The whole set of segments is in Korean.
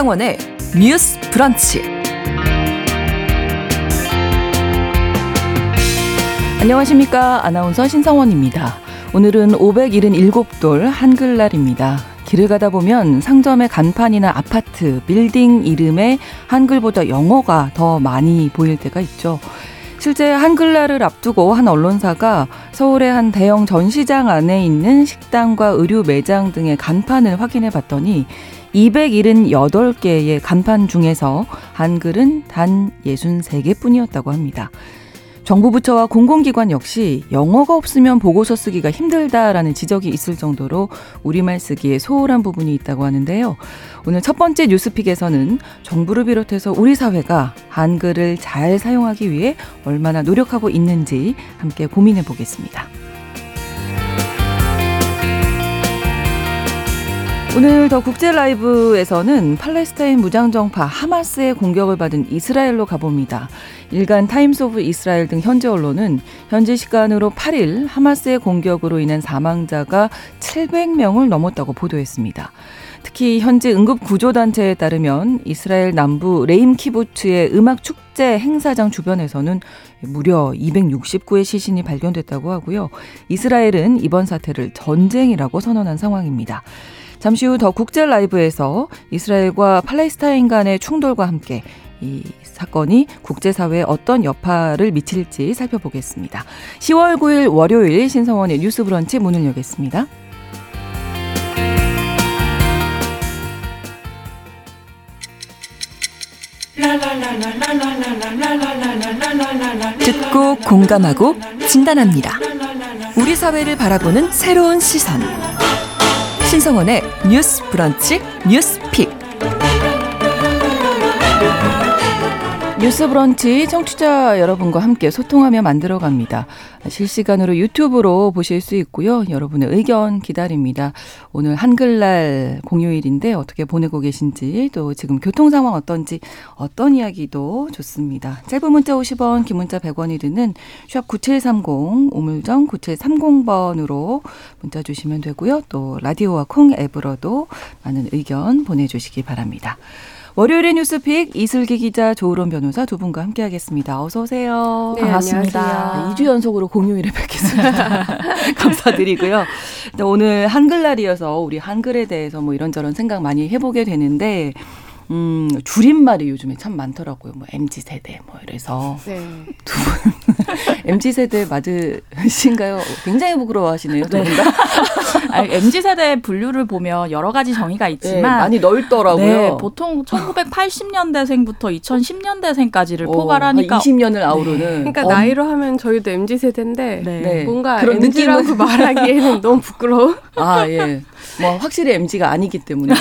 신성원의 뉴스 브런치. 안녕하십니까. 아나운서 신성원입니다. 오늘은 577돌 한글날입니다. 길을 가다 보면 상점의 간판이나 아파트, 빌딩 이름에 한글보다 영어가 더 많이 보일 때가 있죠. 실제 한글날을 앞두고 한 언론사가 서울의 한 대형 전시장 안에 있는 식당과 의류 매장 등의 간판을 확인해 봤더니 278개의 간판 중에서 한글은 단 63개 뿐이었다고 합니다. 정부 부처와 공공기관 역시 영어가 없으면 보고서 쓰기가 힘들다라는 지적이 있을 정도로 우리말 쓰기에 소홀한 부분이 있다고 하는데요. 오늘 첫 번째 뉴스픽에서는 정부를 비롯해서 우리 사회가 한글을 잘 사용하기 위해 얼마나 노력하고 있는지 함께 고민해 보겠습니다. 오늘 더 국제 라이브에서는 팔레스타인 무장정파 하마스의 공격을 받은 이스라엘로 가봅니다. 일간 타임스 오브 이스라엘 등 현지 언론은 현지 시간으로 8일 하마스의 공격으로 인한 사망자가 700명을 넘었다고 보도했습니다. 특히 현지 응급구조단체에 따르면 이스라엘 남부 레임 키부츠의 음악 축제 행사장 주변에서는 무려 260구의 시신이 발견됐다고 하고요. 이스라엘은 이번 사태를 전쟁이라고 선언한 상황입니다. 잠시 후 더 국제 라이브에서 이스라엘과 팔레스타인 간의 충돌과 함께 이 사건이 국제사회에 어떤 여파를 미칠지 살펴보겠습니다. 10월 9일 월요일 신성원의 뉴스 브런치 문을 여겠습니다. 듣고 공감하고 진단합니다. 우리 사회를 바라보는 새로운 시선. 신성원의 뉴스 브런치 뉴스 픽. 뉴스 브런치 청취자 여러분과 함께 소통하며 만들어 갑니다. 실시간으로 유튜브로 보실 수 있고요. 여러분의 의견 기다립니다. 오늘 한글날 공휴일인데 어떻게 보내고 계신지 또 지금 교통 상황 어떤지 어떤 이야기도 좋습니다. 짧은 문자 50원, 긴 문자 100원이 드는 샵 9730 오물정 9730번으로 문자 주시면 되고요. 또 라디오와 콩 앱으로도 많은 의견 보내주시기 바랍니다. 월요일의 뉴스픽 이슬기 기자 조으론 변호사 두 분과 함께하겠습니다. 어서 오세요. 네, 반갑습니다. 2주 연속으로 공휴일에 뵙겠습니다. 감사드리고요. 오늘 한글날이어서 우리 한글에 대해서 뭐 이런저런 생각 많이 해보게 되는데 음, 줄임말이 요즘에 참 많더라고요. 뭐 MZ 세대 뭐 이래서 네. 두분 MZ 세대 맞으신가요? 굉장히 부끄러워하시네요. 다. 아니, MZ 세대 분류를 보면 여러 가지 정의가 네, 있지만 많이 넓더라고요. 네, 보통 1980년대생부터 2010년대생까지를 어, 포괄하니까 20년을 아우르는 그러니까 엄- 나이로 하면 저희도 MZ 세대인데 네. 네. 뭔가 그런 MZ라고 느낌은- 말하기에는 너무 부끄러워. 아, 예. 뭐 확실히 MG가 아니기 때문에.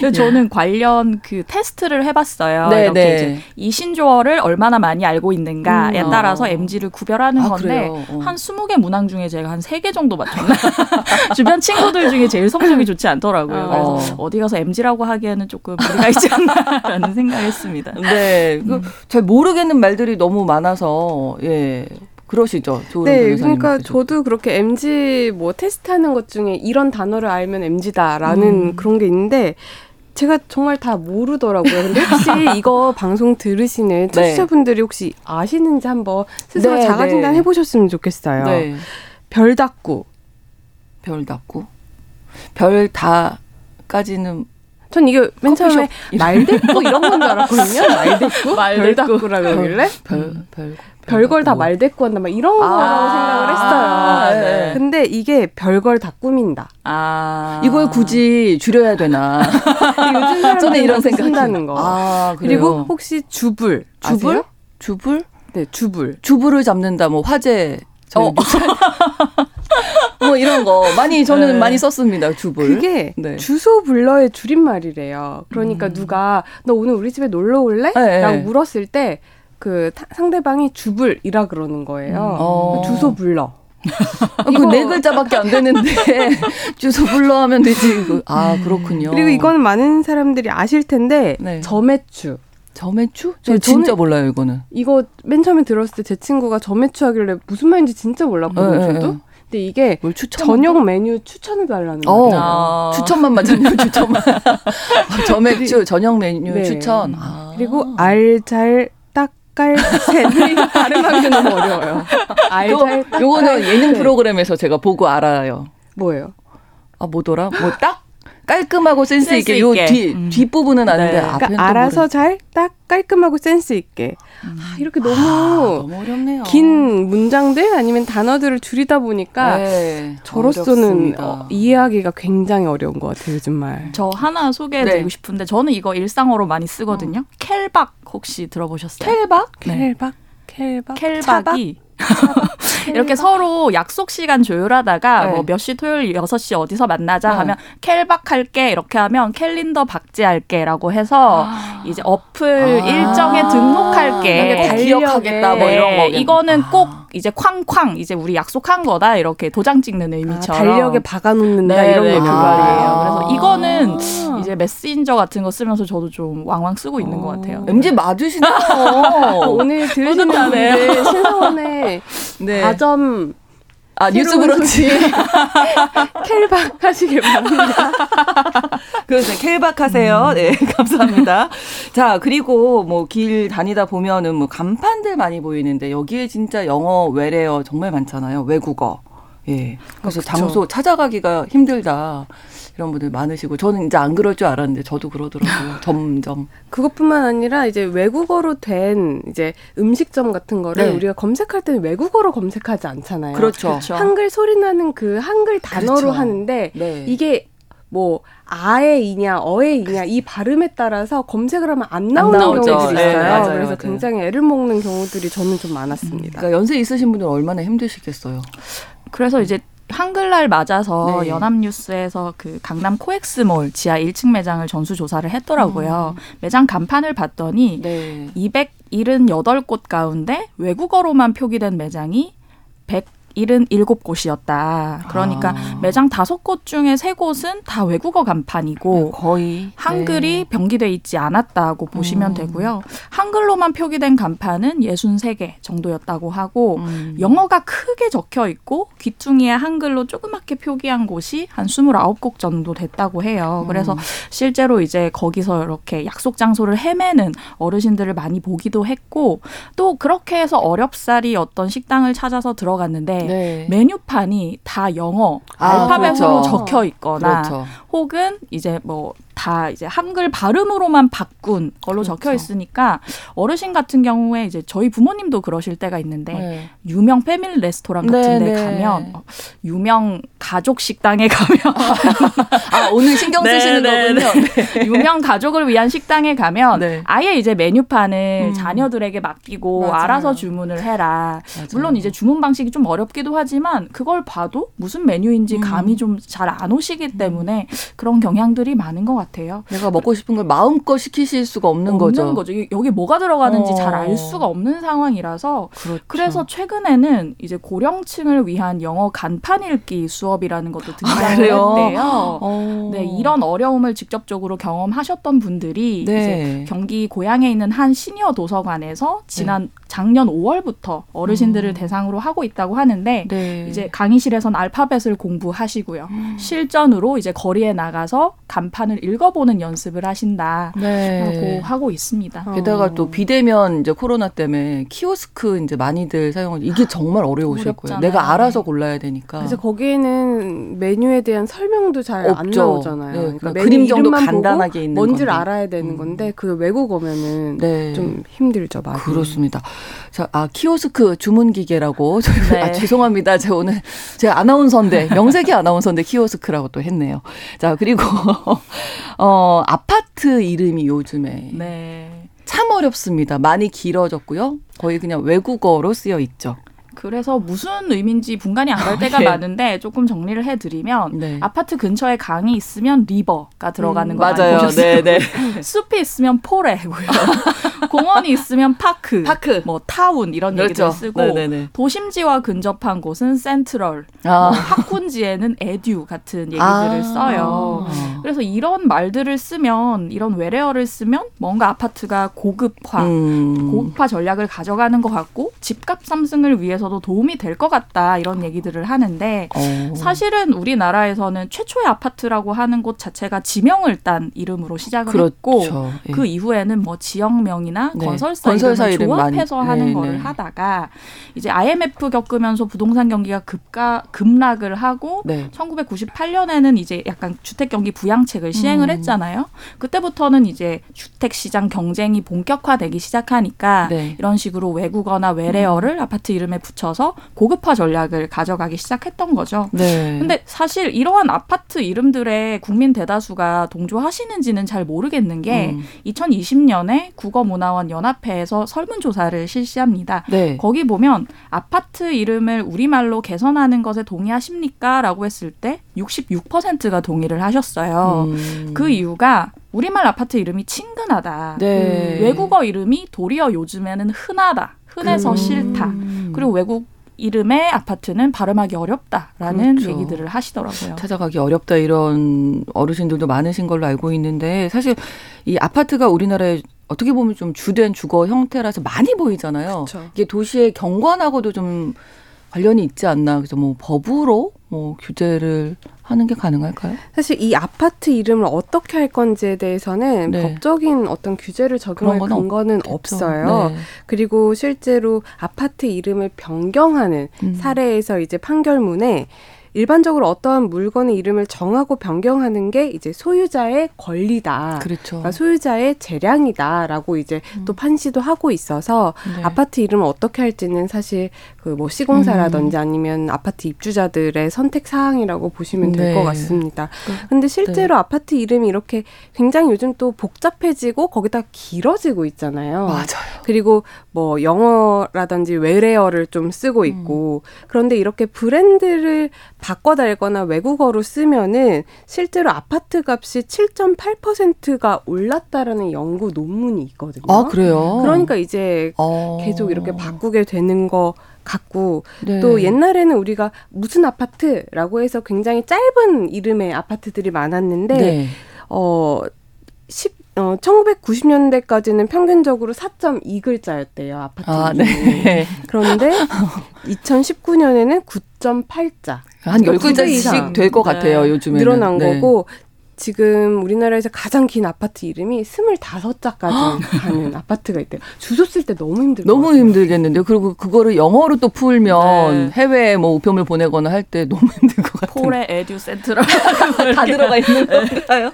근데 저는 관련 그 테스트를 해봤어요. 네, 이렇게 네. 이제 이 신조어를 얼마나 많이 알고 있는가에 음, 따라서 아. MZ를 구별하는 아, 건데? 어. 한 20개 문항 중에 제가 한 3개 정도 맞췄나? 주변 친구들 중에 제일 성적이 좋지 않더라고요. 어. 그래서 어디 가서 MZ라고 하기에는 조금 무리가 있지 않나라는 생각했습니다. 네. 그, 잘 모르겠는 말들이 너무 많아서, 예. 그러시죠. 네. 그러니까 저도 그렇게 MZ 뭐 테스트하는 것 중에 이런 단어를 알면 MZ다라는 음. 그런 게 있는데 제가 정말 다 모르더라고요. 근데 혹시 이거 방송 들으시는 청취자분들이 혹시 아시는지 한번 스스로 네, 자가진단 네. 해보셨으면 좋겠어요. 네. 별 닫고. 별 닫고. 별 다까지는 전 이게 맨 처음에 말대꾸 이런 건 줄 알았거든요. 말대꾸? 별 닫고라 그러길래 별, 별. 별걸 다. 말대꾸 한다 막 이런 아, 거라고 생각을 했어요. 네. 근데 이게 별걸 다 꾸민다. 아. 이걸 굳이 줄여야 되나. 요즘 사람들은 저는 이런 쓴다는 거. 아? 그리고 혹시 주불 주불? 아세요? 주불? 네, 주불. 주부를 잡는다, 뭐, 화재. 저희 어. 뭐 이런 거 많이 저는 네. 많이 썼습니다 주불. 그게 네. 주소 불러의 줄임말이래요. 그러니까 누가 너 오늘 우리 집에 놀러 올래? 네, 라고 네. 물었을 때 그 상대방이 주불이라 그러는 거예요. 어. 주소 불러. 그네 글자밖에 안 되는데 주소 불러 하면 되지. 그- 아 그렇군요. 그리고 이거는 많은 사람들이 아실 텐데 네. 점액추. 점액추? 저 네, 진짜 몰라요 이거는. 이거 맨 처음에 들었을 때 제 친구가 점액추 하길래 무슨 말인지 진짜 몰랐거든요. 네, 저도. 네. 근데 이게? 저녁 메뉴 추천해 달라는 어, 거예요. 아. 추천만 맞았네요. 추천만. 저맥주 저녁 메뉴 네. 추천. 아. 그리고 알잘 딱깔센 발음하기 너무 어려워요. 알잘 요, 요거는 예능. 프로그램에서 제가 보고 알아요. 뭐예요? 아 뭐더라? 뭐 딱 깔끔하고 센스, 센스 있게 요 있게. 뒤 음. 뒷부분은 아는데 네. 앞에는 그러니까 또 알아서 잘 딱 깔끔하고 센스 있게 아, 이렇게 너무 너무 어렵네요. 긴 문장들 아니면 단어들을 줄이다 보니까 네, 저로서는. 어, 이해하기가 굉장히 어려운 것 같아요 요즘 말. 저 하나 소개해드리고 네. 싶은데 저는 이거 일상어로 많이 쓰거든요. 켈박 혹시 들어보셨어요? 켈박? 네. 켈박 켈박 켈박이 이렇게 서로 약속 시간 조율하다가 네. 뭐몇 시 토요일 6시 어디서 만나자 네. 하면 켈박 할게 이렇게 하면 캘린더 박제할게라고 해서 이제 어플 아. 일정에 등록할게. 기억하겠다 뭐 네, 이런 거. 이거는 꼭 이제 쾅쾅 이제 우리 약속한 거다 이렇게 도장 찍는 아, 의미처럼 달력에 박아놓는다 네, 이런 네, 거그 아. 말이에요. 그래서 이거는 아. 이제 메신저 같은 거 쓰면서 저도 좀 왕왕 쓰고 있는 것 같아요. MG 맞으시네요. 오늘 들으시는. 분들 신성원의 네. 아점 아 뉴스 브런치. 켈박 하시길 바랍니다. 그래서 켈박 하세요. 네, 감사합니다. 자, 그리고 뭐 길 다니다 보면은 뭐 간판들 많이 보이는데 여기에 진짜 영어 외래어 정말 많잖아요. 외국어. 예. 그래서 장소 찾아가기가 힘들다. 이런 분들 많으시고 저는 이제 안 그럴 줄 알았는데 저도 그러더라고요. 점점. 그것뿐만 아니라 이제 외국어로 된 이제 음식점 같은 거를 네. 우리가 검색할 때는 외국어로 검색하지 않잖아요. 그렇죠. 그렇죠. 한글 소리 나는 그 한글 단어로 그렇죠. 하는데 네. 이게 뭐 아의 이냐 어의 이냐 이 발음에 따라서 검색을 하면 안 나오는 나오죠. 경우들이 네, 있어요. 맞아요, 그래서 맞아요. 굉장히 애를 먹는 경우들이 저는 좀 많았습니다. 그러니까 연세 있으신 분들은 얼마나 힘드시겠어요. 그래서 이제 한글날 맞아서 네. 연합뉴스에서 그 강남 코엑스몰 지하 1층 매장을 전수 조사를 했더라고요. 매장 간판을 봤더니 네. 278곳 가운데 외국어로만 표기된 매장이 177곳이었다. 그러니까 아. 매장 5곳 중에 3곳은 다 외국어 간판이고 거의 한글이 병기돼 있지 않았다고 보시면 음. 되고요. 한글로만 표기된 간판은 63개 정도였다고 하고 음. 영어가 크게 적혀 있고 귀퉁이에 한글로 조그맣게 표기한 곳이 한 29곳 정도 됐다고 해요. 그래서 음. 실제로 이제 거기서 이렇게 약속 장소를 헤매는 어르신들을 많이 보기도 했고 또 그렇게 해서 어렵사리 어떤 식당을 찾아서 들어갔는데 네. 메뉴판이 다 영어 아, 알파벳으로 그렇죠. 적혀 있거나 그렇죠. 혹은 이제 뭐 다 이제 한글 발음으로만 바꾼 걸로 적혀 그렇죠. 있으니까 어르신 같은 경우에 이제 저희 부모님도 그러실 때가 있는데 네. 유명 패밀리 레스토랑 같은 데 네, 네. 가면 어, 유명 가족 식당에 가면 아 오늘 신경 네, 쓰시는 네, 거군요. 유명 가족을 위한 식당에 가면 네. 아예 이제 메뉴판을 음. 자녀들에게 맡기고 맞아요. 알아서 주문을 해라. 맞아요. 물론 이제 주문 방식이 좀 어렵기도 하지만 그걸 봐도 무슨 메뉴인지 음. 감이 좀잘 안 오시기 때문에 그런 경향들이 많은 것 같아요. 내가 먹고 싶은 걸 마음껏 시키실 수가 없는, 거죠. 이- 여기 뭐가 들어가는지 어. 잘알 수가 없는 상황이라서 그렇죠. 그래서 최근에는 이제 고령층을 위한 영어 간판 읽기 수업이라는 것도 등장을 그래요? 했대요. 어. 네, 이런 어려움을 직접적으로 경험하셨던 분들이 네. 이제 경기 고양에 있는 한 시니어 도서관에서 지난 작년 5월부터 어르신들을 대상으로 하고 있다고 하는데 네. 이제 강의실에선 알파벳을 공부하시고요. 음. 실전으로 이제 거리에 나가서 간판을 읽어보는 연습을 하신다라고 네. 하고 있습니다. 어. 게다가 또 비대면 이제 코로나 때문에 키오스크 이제 많이들 사용하고 이게 정말 어려우실 거예요. 어렵잖아요. 내가 알아서 골라야 되니까. 그래서 거기에는 메뉴에 대한 설명도 잘 안. 나오잖아요. 네, 그러니까 그러니까 그림 정도 이름만 간단하게 보고 있는 뭔지를 건데. 알아야 되는 음. 건데 그 외국 어면은 네. 좀 힘들죠, 많이. 그렇습니다. 자, 아, 키오스크 주문 기계라고. 네. 아, 죄송합니다. 제가 오늘 제 아나운서인데, 명색이 아나운서인데 키오스크라고 또 했네요. 자, 그리고 어, 아파트 이름이 요즘에 네. 참 어렵습니다. 많이 길어졌고요. 거의 그냥 외국어로 쓰여 있죠. 그래서 무슨 의미인지 분간이 안 갈 때가 예. 많은데 조금 정리를 해드리면 네. 아파트 근처에 강이 있으면 river가 들어가는 음, 거 맞아요. 보셨어요? 네, 네. 숲이 있으면 forêt고요. 공원이 있으면 park, park. 뭐 타운 이런 그렇죠. 얘기들 쓰고 네, 네, 네. 도심지와 근접한 곳은 central, 아. 뭐 학군지에는 edu 같은 얘기들을 아. 써요. 그래서 이런 말들을 쓰면 이런 외래어를 쓰면 뭔가 아파트가 고급화, 음. 고급화 전략을 가져가는 것 같고 집값 상승을 위해 서 위해서도 도움이 될 것 같다 이런 얘기들을 하는데 어. 사실은 우리나라에서는 최초의 아파트라고 하는 곳 자체가 지명을 딴 이름으로 시작을 했고 그렇죠. 예. 그 이후에는 뭐 지역명이나 네. 건설사, 건설사 이름을 조합해서 하는 네, 거를 네. 하다가 이제 IMF 겪으면서 부동산 경기가 급가 급락을 하고 네. 1998년에는 이제 약간 주택 경기 부양책을 시행을 음. 했잖아요. 그때부터는 이제 주택 시장 경쟁이 본격화되기 시작하니까 네. 이런 식으로 외국어나 외래어를 아파트 이름에 붙여서 고급화 전략을 가져가기 시작했던 거죠. 네. 근데 사실 이러한 아파트 이름들의 국민 대다수가 동조하시는지는 잘 모르겠는 게 음. 2020년에 국어문화원 연합회에서 설문조사를 실시합니다. 네. 거기 보면 아파트 이름을 우리말로 개선하는 것에 동의하십니까? 라고 했을 때 66%가 동의를 하셨어요. 음. 그 이유가 우리말 아파트 이름이 친근하다. 네. 외국어 이름이 도리어 요즘에는 흔하다. 흔해서 음. 싫다. 그리고 외국 이름의 아파트는 발음하기 어렵다라는 그렇죠. 얘기들을 하시더라고요. 찾아가기 어렵다 이런 어르신들도 많으신 걸로 알고 있는데 사실 이 아파트가 우리나라에 어떻게 보면 좀 주된 주거 형태라서 많이 보이잖아요. 그쵸. 이게 도시의 경관하고도 좀 관련이 있지 않나. 그래서 뭐 법으로 뭐 규제를 하는 게 가능할까요? 사실 이 아파트 이름을 어떻게 할 건지에 대해서는 네. 법적인 어떤 규제를 적용할 근거는 없겠죠. 없어요. 네. 그리고 실제로 아파트 이름을 변경하는 음. 사례에서 이제 판결문에 일반적으로 어떠한 물건의 이름을 정하고 변경하는 게 이제 소유자의 권리다. 그렇죠. 그러니까 소유자의 재량이다라고 이제 또 판시도 하고 있어서 네. 아파트 이름을 어떻게 할지는 사실 그 뭐 시공사라든지 아니면 아파트 입주자들의 선택 사항이라고 보시면 될 네. 것 같습니다. 그- 근데 실제로 아파트 이름이 이렇게 굉장히 요즘 또 복잡해지고 거기다 길어지고 있잖아요. 맞아요. 그리고 뭐 영어라든지 외래어를 좀 쓰고 있고 그런데 이렇게 브랜드를 바꿔 달거나 외국어로 쓰면은 실제로 아파트 값이 7.8%가 올랐다라는 연구 논문이 있거든요. 아 그래요. 그러니까 이제 어. 계속 이렇게 바꾸게 되는 거 같고 네. 또 옛날에는 우리가 무슨 아파트라고 해서 굉장히 짧은 이름의 아파트들이 많았는데 네. 어, 10, 어, 1990년대까지는 평균적으로 4.2글자였대요, 아파트. 아. 네. 그런데 2019년에는 9.8자. 한 두배 이상 10글자씩 될것 네. 같아요, 요즘에는. 늘어난 네. 거고, 지금 우리나라에서 가장 긴 아파트 이름이 25자까지 가는 아파트가 있대요. 주소 쓸 때 너무 힘들 것 너무 같아요. 힘들겠는데 그리고 그거를 영어로 또 풀면 네. 해외에 뭐 우편물 보내거나 할 때 너무 힘들 것 같아요. 폴의 에듀 센트럴 다 들어가 있는 건가요?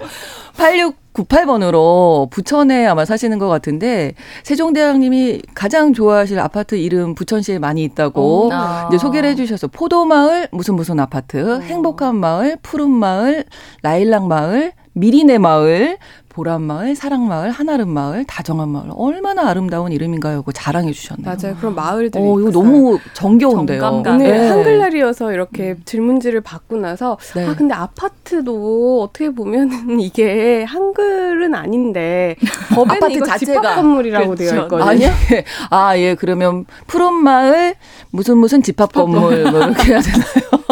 8698번으로 부천에 아마 사시는 것 같은데 세종대왕님이 가장 좋아하실 아파트 이름 부천시에 많이 있다고 아. 이제 소개를 해주셔서 포도마을 무슨 무슨 아파트, 행복한 마을, 푸른 마을, 라일락 마을, 미리네 마을, 보람 마을, 사랑 마을, 한아름 마을, 다정한 마을 얼마나 아름다운 이름인가요? 그거 자랑해 주셨네요. 맞아요. 그런 마을들이 어, 이거. 너무 정겨운데요. 정감각. 오늘 네. 한글날이어서 이렇게 질문지를 받고 나서 네. 아 근데 아파트도 어떻게 보면은 이게 한글은 아닌데 법에는 아파트 이거 자체가. 집합 건물이라고 되어 그렇죠. 있거든요. 아니, 아, 예, 그러면 푸른 마을, 무슨 무슨 집합 건물, 뭐 이렇게 해야 되나요?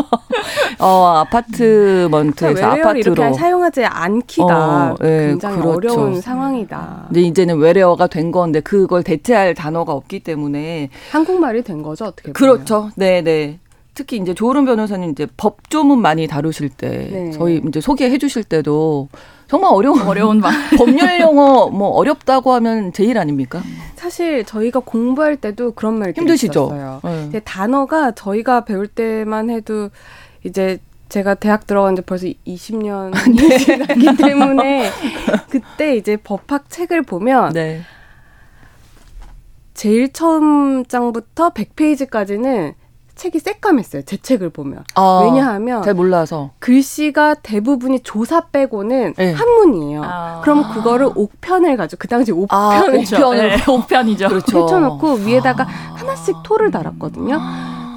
어, 아파트먼트에서 외래어를 아파트로. 이렇게 사용하지 않기가 어, 예, 굉장히 그렇죠. 어려운 상황이다. 근데 이제는 외래어가 된 건데 그걸 대체할 단어가 없기 때문에 한국말이 된 거죠 어떻게 보면. 그렇죠. 네, 네. 특히 이제 조은 변호사님 이제 법조문 많이 다루실 때 네. 저희 이제 소개해 주실 때도 정말 어려운 어려운 말. 법률 용어 뭐 어렵다고 하면 제일 아닙니까? 사실 저희가 공부할 때도 그런 말들이 힘드시죠? 있었어요. 네. 단어가 저희가 배울 때만 해도 이제 제가 대학 들어간 지 벌써 20년이 지났기 때문에 그때 이제 법학 책을 보면 네. 제일 처음 장부터 100페이지까지는 책이 새까맸어요. 제 책을 보면. 아, 왜냐하면 잘 몰라서. 글씨가 대부분이 조사 빼고는 네. 한문이에요. 아. 그럼 그거를 옥편을 가지고 그 당시 옥편을 아. 옥편을. 네, 옥편이죠. 그렇죠. 펼쳐놓고 위에다가 하나씩 토를 달았거든요.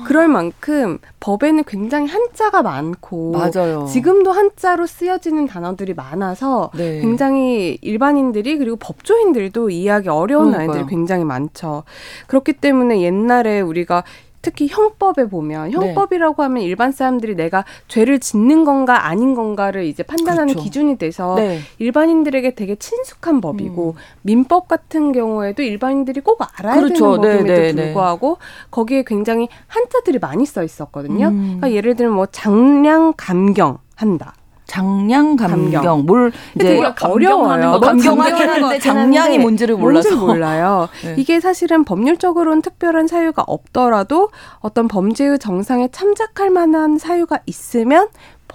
그럴 만큼 법에는 굉장히 한자가 많고 맞아요. 지금도 한자로 쓰여지는 단어들이 많아서 네. 굉장히 일반인들이 그리고 법조인들도 이해하기 어려운 그러니까요. 아이들이 굉장히 많죠. 그렇기 때문에 옛날에 우리가 특히 형법에 보면 네. 형법이라고 하면 일반 사람들이 내가 죄를 짓는 건가 아닌 건가를 이제 판단하는 그렇죠. 기준이 돼서 네. 일반인들에게 되게 친숙한 법이고 민법 같은 경우에도 일반인들이 꼭 알아야 그렇죠. 되는 네, 법임에도 네, 네. 불구하고 거기에 굉장히 한자들이 많이 써 있었거든요. 음. 그러니까 예를 들면 뭐 장량 감경 한다. 장량 감경. 감경. 뭘 이제 어려워요. 어, 감경하긴 감경하는 하는데 것 장량이 뭔지를 몰라서. 뭔지 몰라요. 네. 이게 사실은 법률적으로는 특별한 사유가 없더라도 어떤 범죄의 정상에 참작할 만한 사유가 있으면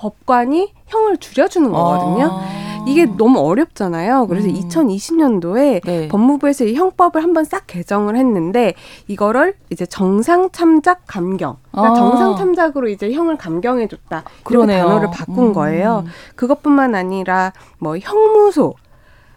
법관이 형을 줄여주는 거거든요. 아. 이게 너무 어렵잖아요. 그래서 음. 2020년도에 네. 법무부에서 이 형법을 한번 싹 개정을 했는데 이거를 이제 정상 참작 감경. 그러니까 아. 정상 참작으로 이제 형을 감경해 줬다. 이렇게 그러네요. 단어를 바꾼 음. 거예요. 그것뿐만 아니라 뭐 형무소,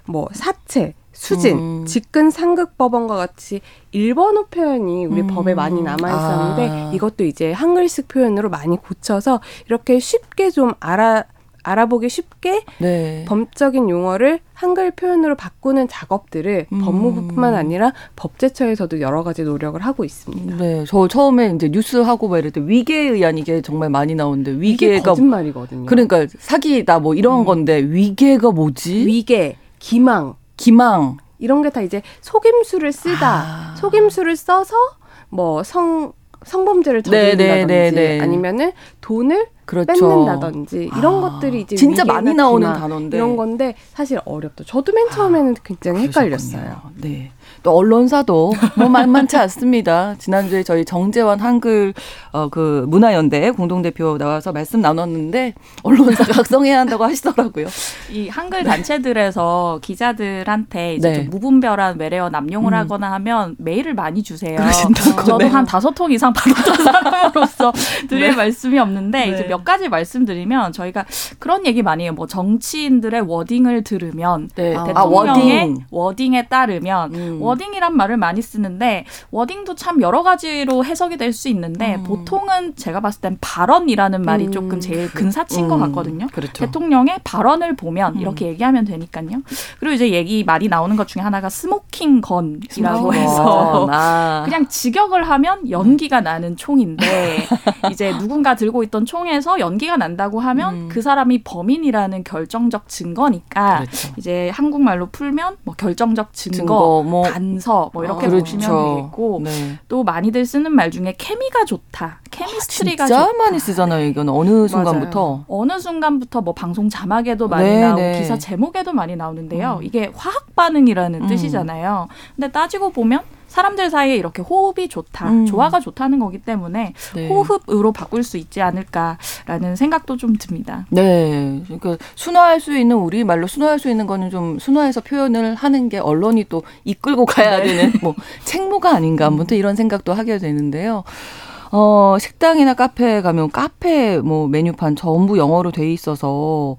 뭐 사체, 수진, 음. 직근 상급 법원과 같이 일본어 표현이 우리 음. 법에 많이 남아 있었는데 아. 이것도 이제 한글식 표현으로 많이 고쳐서 이렇게 쉽게 좀 알아 알아보기 쉽게 네. 범적인 용어를 한글 표현으로 바꾸는 작업들을 음. 법무부뿐만 아니라 법제처에서도 여러 가지 노력을 하고 있습니다. 네, 저 처음에 이제 뉴스 하고 막 이럴 때 위계에 의한 이게 정말 많이 나오는데 위계가 거짓말이거든요. 그러니까 사기다 뭐 이런 건데 위계가 뭐지? 위계, 기망 기망. 이런 게 다 이제 속임수를 쓰다. 아. 속임수를 써서 뭐 성 성범죄를 네, 네, 저지른다든지 네, 네. 아니면은 돈을 그렇죠. 뺏는다든지 이런 아, 것들이 이제 진짜 많이 나오는 단어인데. 이런 건데 사실 어렵다. 저도 맨 처음에는 굉장히 헷갈렸어요. 네. 또 언론사도 뭐 만만치 않습니다. 지난주에 저희 정재환 한글 어, 그 문화연대 공동 대표 나와서 말씀 나눴는데 언론사 각성해야 한다고 하시더라고요. 이 한글 단체들에서 기자들한테 이제 네. 좀 무분별한 외래어 남용을 음. 하거나 하면 메일을 많이 주세요. 그러신다고, 저도 네. 한 다섯 통 이상 받았던 사람으로서 드릴 말씀이 없는데 네. 이제 몇 가지 말씀드리면 저희가 그런 얘기 많이 해요. 뭐 정치인들의 wording을 들으면 네. 아, 아, 대통령의 wording. wording. 에 따르면 음. wording이란 말을 많이 쓰는데 wording도 참 여러 가지로 해석이 될 수 있는데 음. 보통은 제가 봤을 땐 발언이라는 말이 음. 조금 제일 근사치인 것 음, 같거든요. 그렇죠. 대통령의 발언을 보면 음. 이렇게 얘기하면 되니까요. 그리고 이제 얘기 많이 나오는 것 중에 하나가 smoking gun이라고 해서 아. 그냥 직역을 하면 연기가 나는 총인데 이제 누군가 들고 있던 총에서 연기가 난다고 하면 음. 그 사람이 범인이라는 결정적 증거니까 그렇죠. 이제 한국말로 풀면 뭐 결정적 증거, 증거 뭐 단서 뭐 이렇게 아, 보시면 그렇죠. 되겠고 네. 또 많이들 쓰는 말 중에 케미가 좋다, chemistry가 진짜 좋다. 많이 쓰잖아요. 이건 어느 순간부터. 어느 순간부터 뭐 방송 자막에도 많이 네, 나오고 네. 기사 제목에도 많이 나오는데요. 음. 이게 화학 반응이라는 음. 뜻이잖아요. 근데 따지고 보면 사람들 사이에 이렇게 호흡이 좋다, 음. 조화가 좋다는 거기 때문에 네. 호흡으로 바꿀 수 있지 않을까라는 생각도 좀 듭니다. 네. 그러니까 순화할 수 있는 우리 말로 순화할 수 있는 거는 좀 순화해서 표현을 하는 게 언론이 또 이끌고 가야 네. 되는 뭐 책무가 아닌가 아무튼 이런 생각도 하게 되는데요. 어, 식당이나 카페에 가면 카페 뭐 메뉴판 전부 영어로 돼 있어서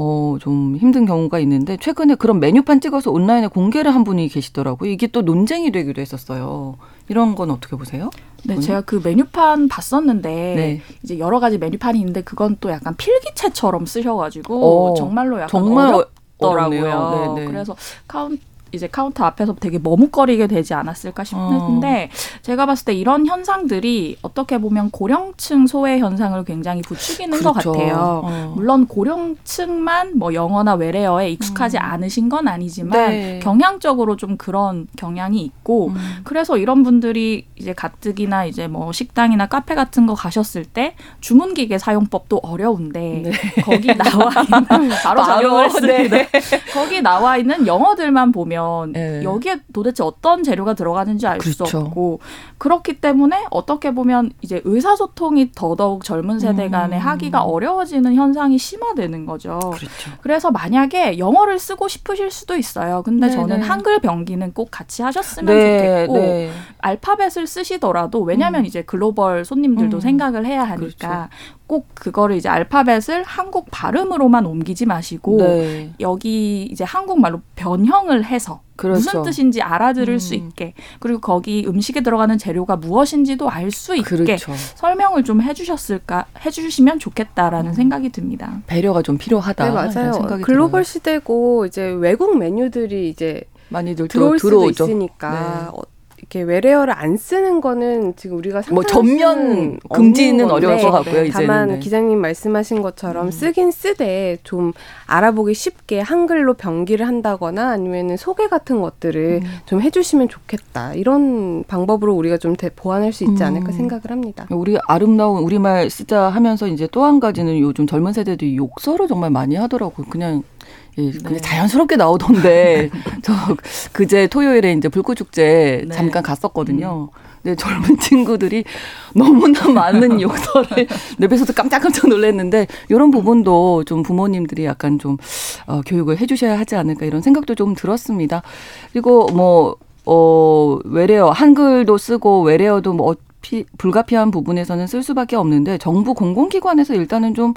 어, 좀 힘든 경우가 있는데 최근에 그런 메뉴판 찍어서 온라인에 공개를 한 분이 계시더라고요. 이게 또 논쟁이 되기도 했었어요. 이런 건 어떻게 보세요? 네, 그분이? 제가 그 메뉴판 봤었는데 네. 이제 여러 가지 메뉴판이 있는데 그건 또 약간 필기체처럼 쓰셔가지고 어, 정말로 약간 정말 어- 어렵더라고요. 네, 네. 그래서 카운 이제 카운터 앞에서 되게 머뭇거리게 되지 않았을까 싶은데 제가 봤을 때 이런 현상들이 어떻게 보면 고령층 소외 현상을 굉장히 부추기는 것 그렇죠. 같아요. 어. 물론 고령층만 뭐 영어나 외래어에 익숙하지 않으신 건 아니지만 음. 네. 경향적으로 좀 그런 경향이 있고 음. 그래서 이런 분들이 이제 가뜩이나 이제 뭐 식당이나 카페 같은 거 가셨을 때 주문 기계 사용법도 어려운데 네. 거기 나와 있는 바로 적용을 했습니다. 네. 거기 나와 있는 영어들만 보면 네. 여기에 도대체 어떤 재료가 들어가는지 알수 그렇죠. 없고 그렇기 때문에 어떻게 보면 이제 의사소통이 더더욱 젊은 세대 음. 간에 하기가 어려워지는 현상이 심화되는 거죠. 그렇죠. 그래서 만약에 영어를 쓰고 싶으실 수도 있어요. 근데 네, 저는 네. 한글 병기는 꼭 같이 하셨으면 좋겠고 네. 알파벳을 쓰시더라도 왜냐하면 이제 글로벌 손님들도 음. 생각을 해야 하니까 그렇죠. 꼭 그거를 이제 알파벳을 한국 발음으로만 옮기지 마시고 네. 여기 이제 한국말로 변형을 해서 그렇죠. 무슨 뜻인지 알아들을 수 음. 있게 그리고 거기 음식에 들어가는 재료가 무엇인지도 알 수 있게 그렇죠. 설명을 좀 해주셨을까 해주시면 좋겠다라는 음. 생각이 듭니다. 배려가 좀 필요하다. 네, 맞아요. 생각이 글로벌 들어요. 시대고 이제 외국 메뉴들이 이제 많이들 들어올 들어, 수도 들어오죠. 있으니까 네. 어, 이렇게 외래어를 안 쓰는 거는 지금 우리가 뭐 전면 금지는 어려울 것 같고요. 다만 이제는 네. 기자님 말씀하신 것처럼 음. 쓰긴 쓰되 좀 알아보기 쉽게 한글로 병기를 한다거나 아니면은 소개 같은 것들을 음. 좀 해주시면 좋겠다 이런 방법으로 우리가 좀 대- 보완할 수 있지 않을까 음. 생각을 합니다. 우리 아름다운 우리말 쓰자 하면서 이제 또 한 가지는 요즘 젊은 세대들이 욕설을 정말 많이 하더라고요. 그냥 예, 그냥 네. 자연스럽게 나오던데 저 그제 토요일에 이제 불꽃 축제 네. 잠깐 갔었거든요. 근데 젊은 친구들이 너무나 많은 욕설을 내 뵈서도 깜짝깜짝 놀랐는데 이런 부분도 좀 부모님들이 약간 좀 어, 교육을 해주셔야 하지 않을까 이런 생각도 좀 들었습니다. 그리고 뭐 어, 외래어 한글도 쓰고 외래어도 뭐 피, 불가피한 부분에서는 쓸 수밖에 없는데 정부 공공기관에서 일단은 좀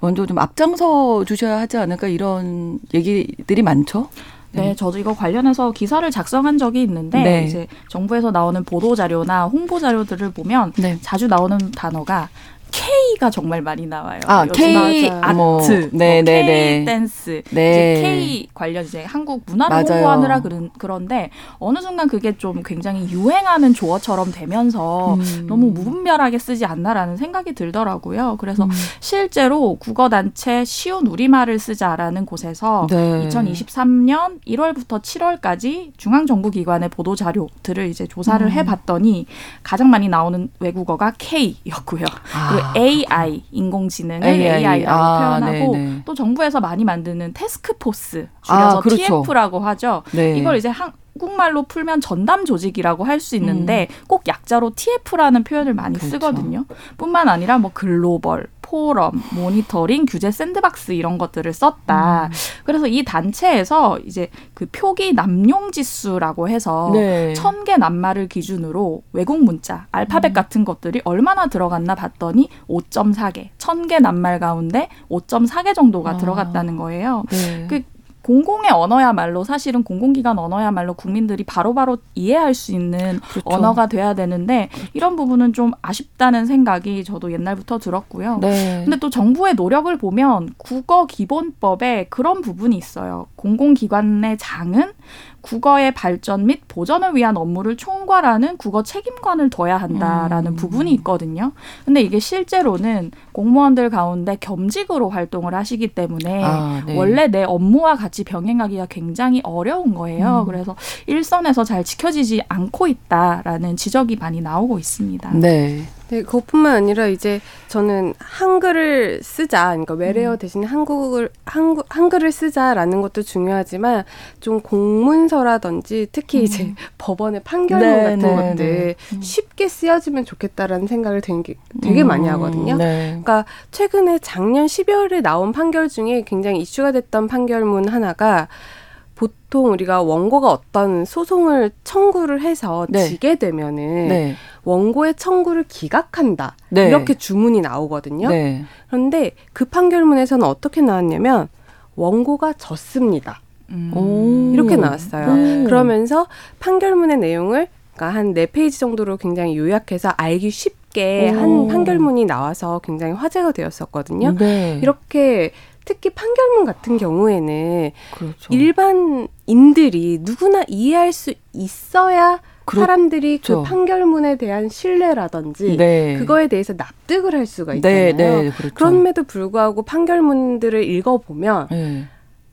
먼저 좀 앞장서 주셔야 하지 않을까 이런 얘기들이 많죠. 네, 저도 이거 관련해서 기사를 작성한 적이 있는데 네. 이제 정부에서 나오는 보도 자료나 홍보 자료들을 보면 네. 자주 나오는 단어가 K가 정말 많이 나와요. 아, K, 아트, 뭐, 뭐 네, 네, K 네. 댄스, 네. 이제 K 관련 이제 한국 문화를 맞아요. 홍보하느라 그런 그런데 어느 순간 그게 좀 굉장히 유행하는 조어처럼 되면서 음. 너무 무분별하게 쓰지 않나라는 생각이 들더라고요. 그래서 음. 실제로 국어 단체 쉬운 우리말을 쓰자라는 곳에서 네. 2023년 1월부터 7월까지 중앙 정부 기관의 보도 자료들을 이제 조사를 음. 해봤더니 가장 많이 나오는 외국어가 K였고요. 아, AI 인공지능을 AI, AI라고 아, 표현하고 네네. 또 정부에서 많이 만드는 테스크포스 줄여서 아, 그렇죠. TF라고 하죠. 네. 이걸 이제 한국말로 풀면 전담 조직이라고 할 수 있는데 음. 꼭 약자로 TF라는 표현을 많이 그렇죠. 쓰거든요. 뿐만 아니라 뭐 글로벌, 포럼, 모니터링, 규제 샌드박스 이런 것들을 음. 썼다. 그래서 이 단체에서 이제 그 표기 남용 지수라고 해서 네. 천개 낱말을 기준으로 외국 문자, 알파벳 음. 같은 것들이 얼마나 들어갔나 봤더니 5.4개, 천 개 낱말 가운데 5.4개 정도가 아. 들어갔다는 거예요. 네. 그 공공의 언어야말로 사실은 공공기관 언어야말로 국민들이 바로바로 이해할 수 있는 그렇죠. 언어가 돼야 되는데 이런 부분은 좀 아쉽다는 생각이 저도 옛날부터 들었고요. 네. 근데 또 정부의 노력을 보면 국어 기본법에 그런 부분이 있어요. 공공기관의 장은 국어의 발전 및 보전을 위한 업무를 총괄하는 국어 책임관을 둬야 한다라는 음. 부분이 있거든요. 근데 이게 실제로는 공무원들 가운데 겸직으로 활동을 하시기 때문에 아, 네. 원래 내 업무와 같이 병행하기가 굉장히 어려운 거예요. 음. 그래서 일선에서 잘 지켜지지 않고 있다라는 지적이 많이 나오고 있습니다. 네. 네, 그것뿐만 아니라 이제 저는 한글을 쓰자, 그러니까 음. 외래어 대신에 한국을 한국 한글을 쓰자라는 것도 중요하지만 좀 공문서라든지 특히 이제 법원의 판결문 네, 같은 네, 것들 네. 쉽게 쓰여지면 좋겠다라는 생각을 되게, 되게 음, 많이 하거든요. 네. 그러니까 최근에 작년 12월에 나온 판결 중에 굉장히 이슈가 됐던 판결문 하나가 보통 우리가 원고가 어떤 소송을 청구를 해서 네. 지게 되면은 네. 원고의 청구를 기각한다. 네. 이렇게 주문이 나오거든요. 네. 그런데 그 판결문에서는 어떻게 나왔냐면 원고가 졌습니다. 음. 오. 이렇게 나왔어요. 네. 그러면서 판결문의 내용을 그러니까 한 네 페이지 정도로 굉장히 요약해서 알기 쉽게 오. 한 판결문이 나와서 굉장히 화제가 되었었거든요. 네. 이렇게 특히 판결문 같은 경우에는 그렇죠. 일반인들이 누구나 이해할 수 있어야 그렇죠. 사람들이 그 그렇죠. 판결문에 대한 신뢰라든지 네. 그거에 대해서 납득을 할 수가 있잖아요. 네, 네, 그렇죠. 그럼에도 불구하고 판결문들을 읽어보면 네.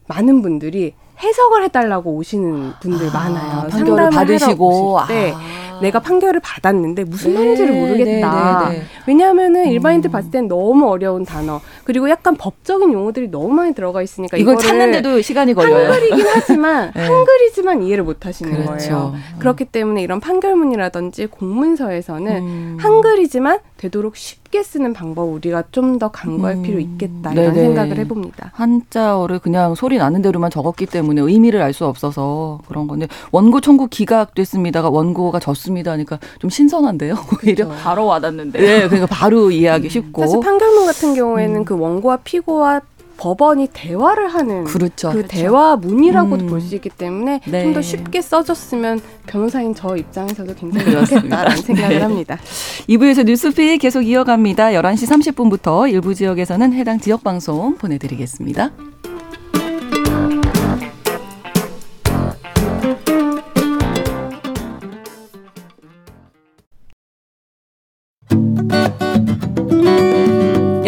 많은 분들이 해석을 해달라고 오시는 분들 아, 많아요. 판결을 받으시고 때 아. 내가 판결을 받았는데 무슨 네, 말인지를 모르겠다. 네, 네, 네. 왜냐하면은 일반인들 음. 봤을 땐 너무 어려운 단어 그리고 약간 법적인 용어들이 너무 많이 들어가 있으니까 이걸 찾는데도 시간이 걸려요. 한글이긴 하지만 네. 한글이지만 이해를 못 하시는 그렇죠. 거예요. 그렇기 때문에 이런 판결문이라든지 공문서에서는 음. 한글이지만 되도록 쉽게 쓰는 방법 우리가 좀 더 강구할 음. 필요 있겠다 이런 네네. 생각을 해봅니다. 한자어를 그냥 소리 나는 대로만 적었기 때문에 의미를 알 수 없어서 그런 건데 원고 청구 기각됐습니다가 원고가 졌습니다 하니까 좀 신선한데요 오히려 바로 와닿는데. 네 그러니까 바로 이해하기 쉽고 사실 판결문 같은 경우에는 음. 그 원고와 피고와 법원이 대화를 하는 그렇죠. 그 대화 문이라고도 음. 볼수 있기 때문에 네. 좀더 쉽게 써줬으면 변호사인 저 입장에서도 굉장히. 좋겠다라는 생각을 네. 합니다. 2부에서 뉴스픽 계속 이어갑니다. 11시 30분부터 일부 지역에서는 해당 지역 방송 보내드리겠습니다.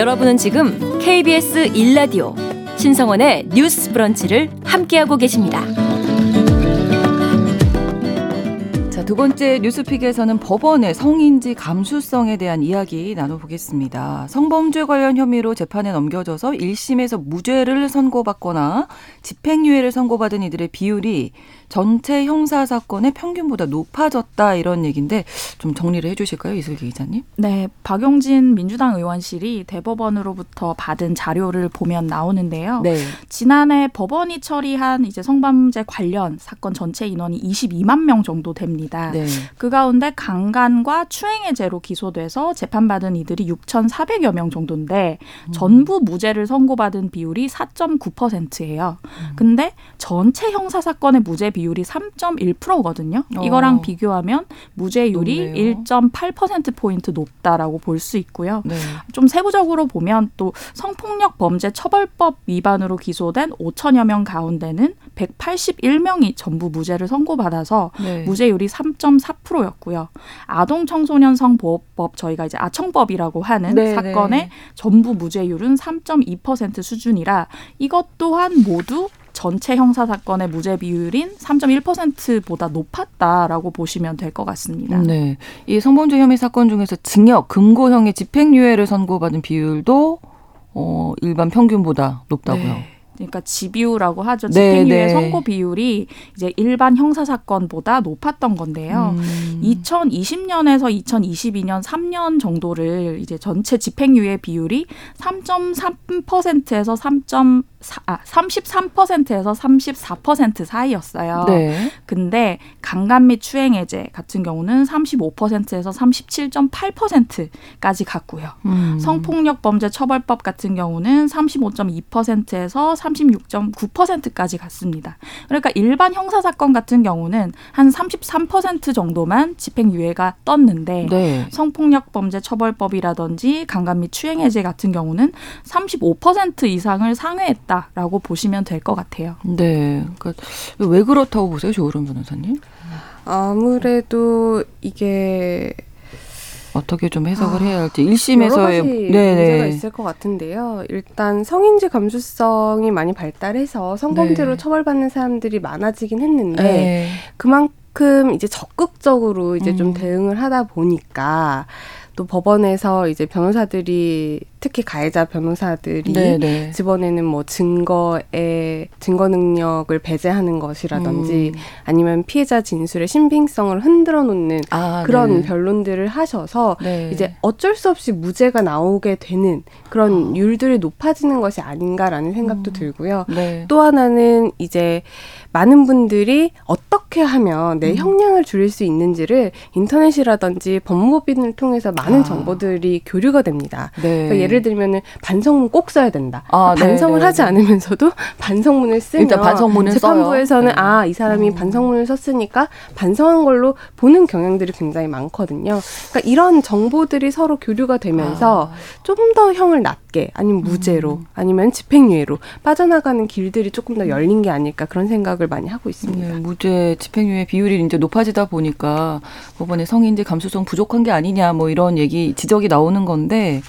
여러분은 지금 KBS 1라디오 신성원의 뉴스 브런치를 함께하고 계십니다. 자, 두 번째 뉴스픽에서는 법원의 성인지 감수성에 대한 이야기 나눠보겠습니다. 성범죄 관련 혐의로 재판에 넘겨져서 1심에서 무죄를 선고받거나 집행유예를 선고받은 이들의 비율이 전체 형사 사건의 평균보다 높아졌다 이런 얘기인데 좀 정리를 해주실까요, 이슬기 기자님? 네, 박용진 민주당 의원실이 대법원으로부터 받은 자료를 보면 나오는데요. 네. 지난해 법원이 처리한 이제 성범죄 관련 사건 전체 인원이 22만 명 정도 됩니다. 네. 그 가운데 강간과 추행해죄로 기소돼서 재판받은 이들이 6,400여 명 정도인데 음. 전부 무죄를 선고받은 비율이 4.9%예요. 음. 근데 전체 형사 사건의 무죄 비율 이 3.1%거든요. 이거랑 어. 비교하면 무죄율이 높네요. 1.8% 포인트 높다라고 볼 수 있고요. 네. 좀 세부적으로 보면 또 성폭력 범죄 처벌법 위반으로 기소된 5천여 명 가운데는 181명이 전부 무죄를 선고받아서 네. 무죄율이 3.4%였고요. 아동 청소년 성보호법 저희가 이제 아청법이라고 하는 네, 사건의 네. 전부 무죄율은 3.2% 수준이라 이것 또한 모두 전체 형사 사건의 무죄 비율인 3.1%보다 높았다라고 보시면 될 것 같습니다. 네. 이 성범죄 혐의 사건 중에서 징역, 금고형의 집행유예를 선고받은 비율도 어, 일반 평균보다 높다고요. 네. 그러니까 집유라고 하죠. 네, 집행유예 네. 선고 비율이 이제 일반 형사 사건보다 높았던 건데요. 음. 2020년에서 2022년 3년 정도를 이제 전체 집행유예 비율이 3.3%에서 3.4 아, 33%에서 34% 사이였어요. 네. 근데 강간 및 추행해제 같은 경우는 35%에서 37.8%까지 갔고요. 음. 성폭력 범죄 처벌법 같은 경우는 35.2%에서 36.9%까지 갔습니다. 그러니까 일반 형사 사건 같은 경우는 한 33% 정도만 집행유예가 떴는데 네. 성폭력 범죄 처벌법이라든지 강간 및 추행해제 같은 경우는 35% 이상을 상회했다라고 보시면 될 것 같아요. 네. 그러니까 왜 그렇다고 보세요, 조으론 변호사님? 아무래도 이게 어떻게 좀 해석을 아, 해야 할지 가지 1심에서의 문제가 있을 것 같은데요. 일단 성인지 감수성이 많이 발달해서 성범죄로 네. 처벌받는 사람들이 많아지긴 했는데 네. 그만큼 이제 적극적으로 이제 음. 좀 대응을 하다 보니까 또 법원에서 이제 변호사들이 특히 가해자 변호사들이 네, 네. 집어내는 뭐 증거의 증거 능력을 배제하는 것이라든지 음. 아니면 피해자 진술의 신빙성을 흔들어 놓는 아, 그런 네. 변론들을 하셔서 네. 이제 어쩔 수 없이 무죄가 나오게 되는 그런 율들이 높아지는 것이 아닌가라는 생각도 들고요. 네. 또 하나는 이제 많은 분들이 어떻게 하면 내 음. 형량을 줄일 수 있는지를 인터넷이라든지 법무법인을 통해서 많은 아. 정보들이 교류가 됩니다. 네. 그러니까 예를 들면은 반성문 꼭 써야 된다. 아, 네, 반성을 네, 하지 네. 않으면서도 반성문을 쓰면 일단 반성문을 재판부에서는. 네. 아이 사람이 음. 반성문을 썼으니까 반성한 걸로 보는 경향들이 굉장히 많거든요. 그러니까 이런 정보들이 서로 교류가 되면서 아. 좀더 형을 낮게 아니면 무죄로 음. 아니면 집행유예로 빠져나가는 길들이 조금 더 열린 게 아닐까 그런 생각을 많이 하고 있습니다. 네, 무죄 집행유예 비율이 이제 높아지다 보니까 법원의 성인지 감수성 부족한 게 아니냐 뭐 이런 얘기 지적이 나오는 건데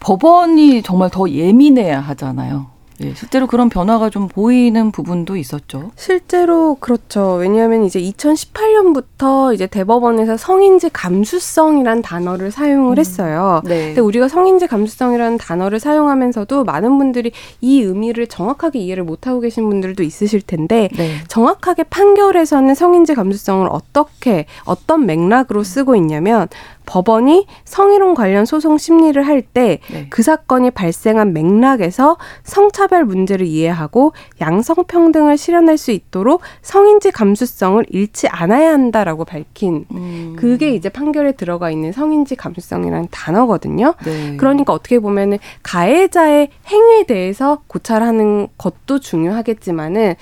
법원이 정말 더 예민해야 하잖아요. 예, 실제로 그런 변화가 좀 보이는 부분도 있었죠. 실제로 그렇죠. 왜냐하면 이제 2018년부터 이제 대법원에서 성인지 감수성이란 단어를 사용을 음. 했어요. 네. 근데 우리가 성인지 감수성이라는 단어를 사용하면서도 많은 분들이 이 의미를 정확하게 이해를 못하고 계신 분들도 있으실 텐데 네. 정확하게 판결에서는 성인지 감수성을 어떻게 어떤 맥락으로 쓰고 있냐면 법원이 성희롱 관련 소송 심리를 할 때그 네. 사건이 발생한 맥락에서 성차별 문제를 이해하고 양성평등을 실현할 수 있도록 성인지 감수성을 잃지 않아야 한다라고 밝힌 음. 그게 이제 판결에 들어가 있는 성인지 감수성이라는 단어거든요. 네. 그러니까 어떻게 보면은 가해자의 행위에 대해서 고찰하는 것도 중요하겠지만은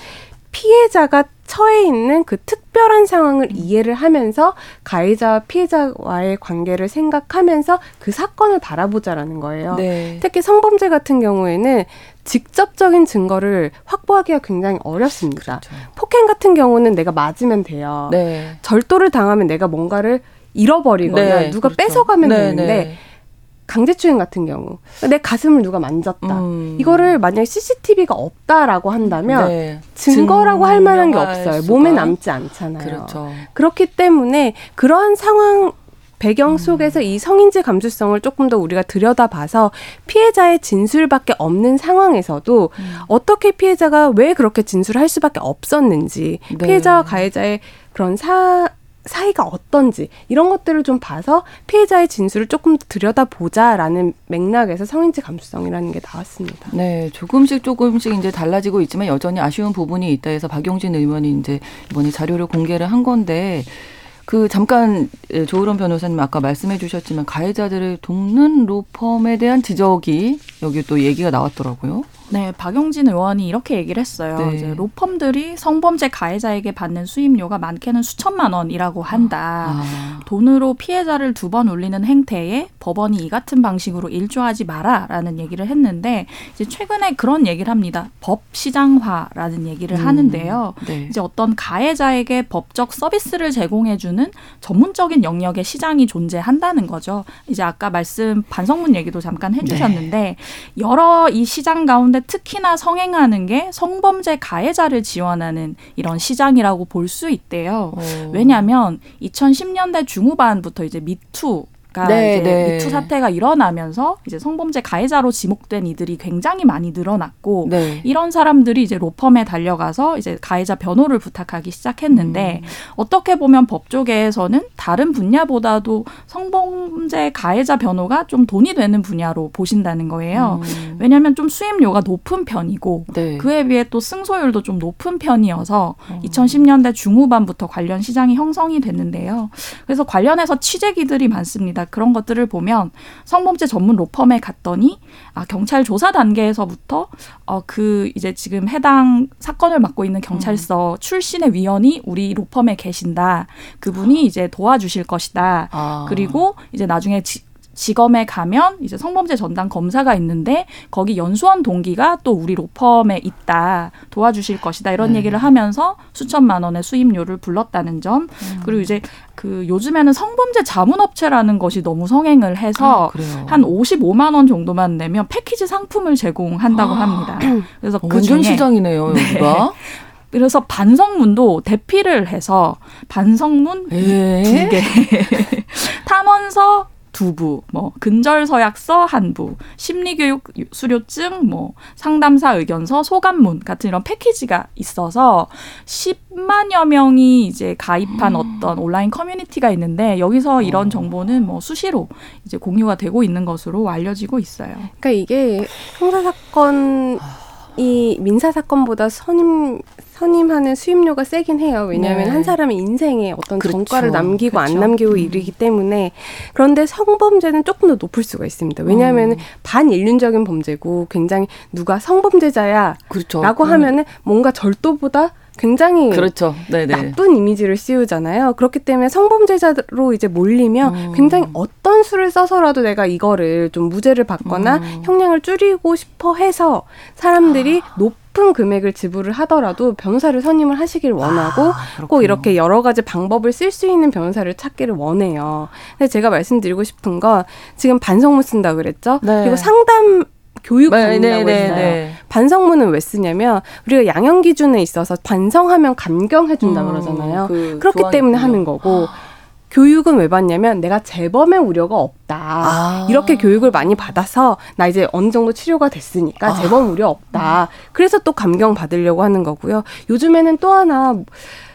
피해자가 처해 있는 그 특 별한 상황을 이해를 하면서 가해자와 피해자와의 관계를 생각하면서 그 사건을 바라보자라는 거예요. 네. 특히 성범죄 같은 경우에는 직접적인 증거를 확보하기가 굉장히 어렵습니다. 그렇죠. 폭행 같은 경우는 내가 맞으면 돼요. 네. 절도를 당하면 내가 뭔가를 잃어버리거나 네, 누가 그렇죠. 뺏어가면 네, 되는데 네. 강제추행 같은 경우 내 가슴을 누가 만졌다. 음. 이거를 만약에 CCTV가 없다라고 한다면 네. 증거라고 할 만한 게 없어요. 수가- 몸에 남지 않잖아요. 그렇죠. 그렇기 때문에 그러한 상황 배경 음. 속에서 이 성인지 감수성을 조금 더 우리가 들여다봐서 피해자의 진술밖에 없는 상황에서도 음. 어떻게 피해자가 왜 그렇게 진술할 수밖에 없었는지 네. 피해자와 가해자의 그런 사 사이가 어떤지 이런 것들을 좀 봐서 피해자의 진술을 조금 더 들여다보자라는 맥락에서 성인지 감수성이라는 게 나왔습니다. 네, 조금씩 조금씩 이제 달라지고 있지만 여전히 아쉬운 부분이 있다 해서 박용진 의원이 이제 이번에 자료를 공개를 한 건데 그 잠깐 예, 조으론 변호사님 아까 말씀해 주셨지만 가해자들을 돕는 로펌에 대한 지적이 여기 또 얘기가 나왔더라고요. 네, 박용진 의원이 이렇게 얘기를 했어요. 네. 이제 로펌들이 성범죄 가해자에게 받는 수임료가 많게는 수천만 원이라고 한다. 아, 돈으로 피해자를 두 번 울리는 행태에 법원이 이 같은 방식으로 일조하지 마라라는 얘기를 했는데 이제 최근에 그런 얘기를 합니다. 법 시장화라는 얘기를 음, 하는데요. 네. 이제 어떤 가해자에게 법적 서비스를 제공해주는 전문적인 영역의 시장이 존재한다는 거죠. 이제 아까 말씀 반성문 얘기도 잠깐 해주셨는데 여러 이 시장 가운데 특히나 성행하는 게 성범죄 가해자를 지원하는 이런 시장이라고 볼 수 있대요. 어. 왜냐하면 2010년대 중후반부터 이제 미투 가 네, 이제 네. 미투 사태가 일어나면서 이제 성범죄 가해자로 지목된 이들이 굉장히 많이 늘어났고 네. 이런 사람들이 이제 로펌에 달려가서 이제 가해자 변호를 부탁하기 시작했는데 음. 어떻게 보면 법조계에서는 다른 분야보다도 성범죄 가해자 변호가 좀 돈이 되는 분야로 보신다는 거예요. 음. 왜냐하면 좀 수임료가 높은 편이고 네. 그에 비해 또 승소율도 좀 높은 편이어서 어. 2010년대 중후반부터 관련 시장이 형성이 됐는데요. 그래서 관련해서 취재기들이 많습니다. 그런 것들을 보면 성범죄 전문 로펌에 갔더니 아 경찰 조사 단계에서부터 어 그 이제 지금 해당 사건을 맡고 있는 경찰서 음. 출신의 위원이 우리 로펌에 계신다. 그분이 이제 도와주실 것이다. 아. 그리고 이제 나중에 지, 지검에 가면 이제 성범죄 전담 검사가 있는데 거기 연수원 동기가 또 우리 로펌에 있다 도와주실 것이다 이런 네. 얘기를 하면서 수천만 원의 수임료를 불렀다는 점 음. 그리고 이제 그 요즘에는 성범죄 자문업체라는 것이 너무 성행을 해서 아. 한 55만 원 정도만 내면 패키지 상품을 제공한다고 합니다. 그래서 그 아. 완전 중에 시장이네요, 여기가. 그래서 반성문도 대피를 해서 반성문 에? 두 개, 탐원서 두 부, 뭐 근절서약서 한 부, 심리교육 수료증, 뭐 상담사 의견서, 소감문 같은 이런 패키지가 있어서 10만여 명이 이제 가입한 어떤 온라인 커뮤니티가 있는데 여기서 이런 정보는 뭐 수시로 이제 공유가 되고 있는 것으로 알려지고 있어요. 그러니까 이게 형사 사건 이 민사 사건보다 선임 선임하는 수임료가 세긴 해요. 왜냐하면 네. 한 사람의 인생에 어떤 그렇죠. 전과를 남기고 그렇죠. 안 남기고 이르기 때문에 그런데 성범죄는 조금 더 높을 수가 있습니다. 왜냐하면 음. 반인륜적인 범죄고 굉장히 누가 성범죄자야 그렇죠. 라고 그러면- 하면은 뭔가 절도보다 굉장히 그렇죠. 네네. 나쁜 이미지를 씌우잖아요. 그렇기 때문에 성범죄자로 이제 몰리면 음. 굉장히 어떤 수를 써서라도 내가 이거를 좀 무죄를 받거나 음. 형량을 줄이고 싶어 해서 사람들이 높은 금액을 지불을 하더라도 변호사를 선임을 하시길 원하고 아, 꼭. 이렇게 여러 가지 방법을 쓸 수 있는 변호사를 찾기를 원해요. 근데 제가 말씀드리고 싶은 건 지금 반성문 쓴다 그랬죠. 네. 그리고 상담 교육 네, 받는다고 네, 했어요. 네. 반성문은 왜 쓰냐면 우리가 양형 기준에 있어서 반성하면 감경해 준다 음, 그러잖아요. 그 그렇기 때문에 있군요. 하는 거고 교육은 왜 받냐면 내가 재범의 우려가 없다. 아. 이렇게 교육을 많이 받아서 나 이제 어느 정도 치료가 됐으니까 아. 재범 우려 없다. 그래서 또 감경 받으려고 하는 거고요. 요즘에는 또 하나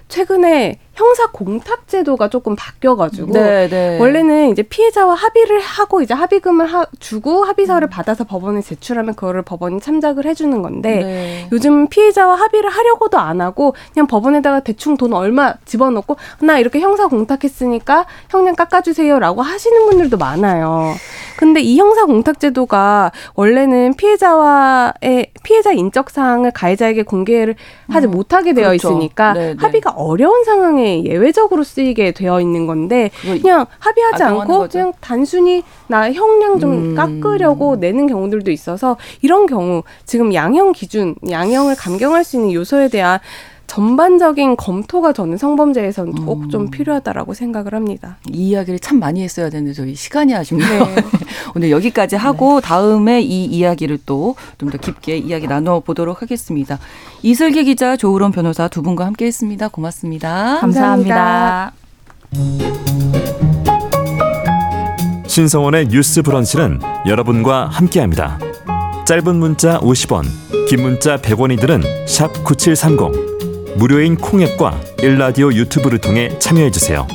최근에 형사 공탁 제도가 조금 바뀌어가지고 네, 네. 원래는 이제 피해자와 합의를 하고 이제 합의금을 하, 주고 합의서를 받아서 법원에 제출하면 그거를 법원이 참작을 해주는 건데 네. 요즘 피해자와 합의를 하려고도 안 하고 그냥 법원에다가 대충 돈 얼마 집어넣고 나 이렇게 형사 공탁했으니까 형량 깎아주세요라고 하시는 분들도 많아요. 근데 이 형사 공탁 제도가 원래는 피해자와의 피해자 인적 사항을 가해자에게 공개를 하지 음, 못하게 되어 그렇죠. 있으니까 네, 네. 합의가 어려운 상황에 예외적으로 쓰이게 되어 있는 건데 그냥 합의하지 않고 거죠. 그냥 단순히 나 형량 좀 음. 깎으려고 내는 경우들도 있어서 이런 경우 지금 양형 기준, 양형을 감경할 수 있는 요소에 대한 전반적인 검토가 저는 성범죄에서는 음. 꼭좀 필요하다라고 생각을 합니다. 이 이야기를 참 많이 했어야 되는데 저희 시간이 아쉽네요. 네. 오늘 여기까지 하고 다음에 이 이야기를 또 좀 더 깊게 이야기 나눠 보도록 하겠습니다. 이슬기 기자, 조우론 변호사 두 분과 함께했습니다. 고맙습니다. 감사합니다. 신성원의 뉴스 브런치는 여러분과 함께합니다. 짧은 문자 50원, 긴 문자 100원이들은 샵 9730. 무료인 콩앱과 일라디오 유튜브를 통해 참여해 주세요.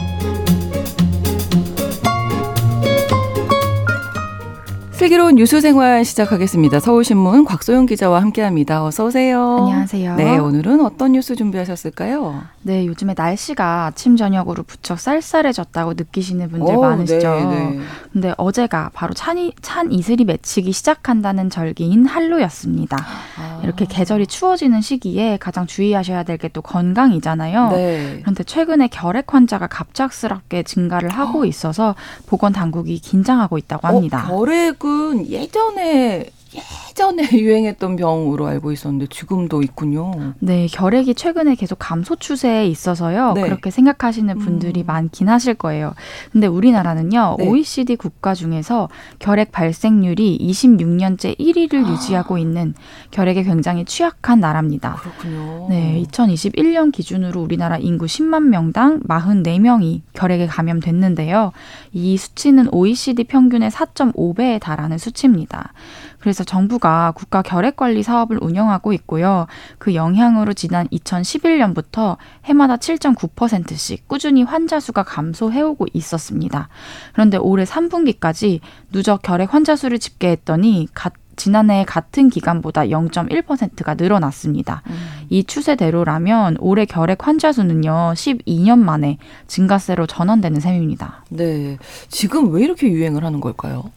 슬기로운 뉴스 생활 시작하겠습니다. 서울신문 곽소영 기자와 함께합니다. 어서 오세요. 안녕하세요. 네, 오늘은 어떤 뉴스 준비하셨을까요? 네, 요즘에 날씨가 아침 저녁으로 부쩍 쌀쌀해졌다고 느끼시는 분들 오, 많으시죠. 네, 네. 근데 어제가 바로 찬이, 찬 이슬이 맺히기 시작한다는 절기인 한로였습니다. 아. 이렇게 계절이 추워지는 시기에 가장 주의하셔야 될 게 또 건강이잖아요. 네. 그런데 최근에 결핵 환자가 갑작스럽게 증가를 하고 있어서 보건 당국이 긴장하고 있다고 합니다. 어, 결핵은 예전에 예전에 유행했던 병으로 알고 있었는데 지금도 있군요. 네, 결핵이 최근에 계속 감소 추세에 있어서요. 네. 그렇게 생각하시는 분들이 음. 많긴 하실 거예요. 근데 우리나라는요, 네. OECD 국가 중에서 결핵 발생률이 26년째 1위를 아. 유지하고 있는 결핵에 굉장히 취약한 나라입니다. 그렇군요. 네, 2021년 기준으로 우리나라 인구 10만 명당 44명이 결핵에 감염됐는데요. 이 수치는 OECD 평균의 4.5배에 달하는 수치입니다. 그래서 정부가 국가 결핵 관리 사업을 운영하고 있고요. 그 영향으로 지난 2011년부터 해마다 7.9%씩 꾸준히 환자 수가 감소해오고 있었습니다. 그런데 올해 3분기까지 누적 결핵 환자 수를 집계했더니 가- 지난해 같은 기간보다 0.1%가 늘어났습니다. 음. 이 추세대로라면 올해 결핵 환자 수는요 12년 만에 증가세로 전환되는 셈입니다. 네. 지금 왜 이렇게 유행을 하는 걸까요?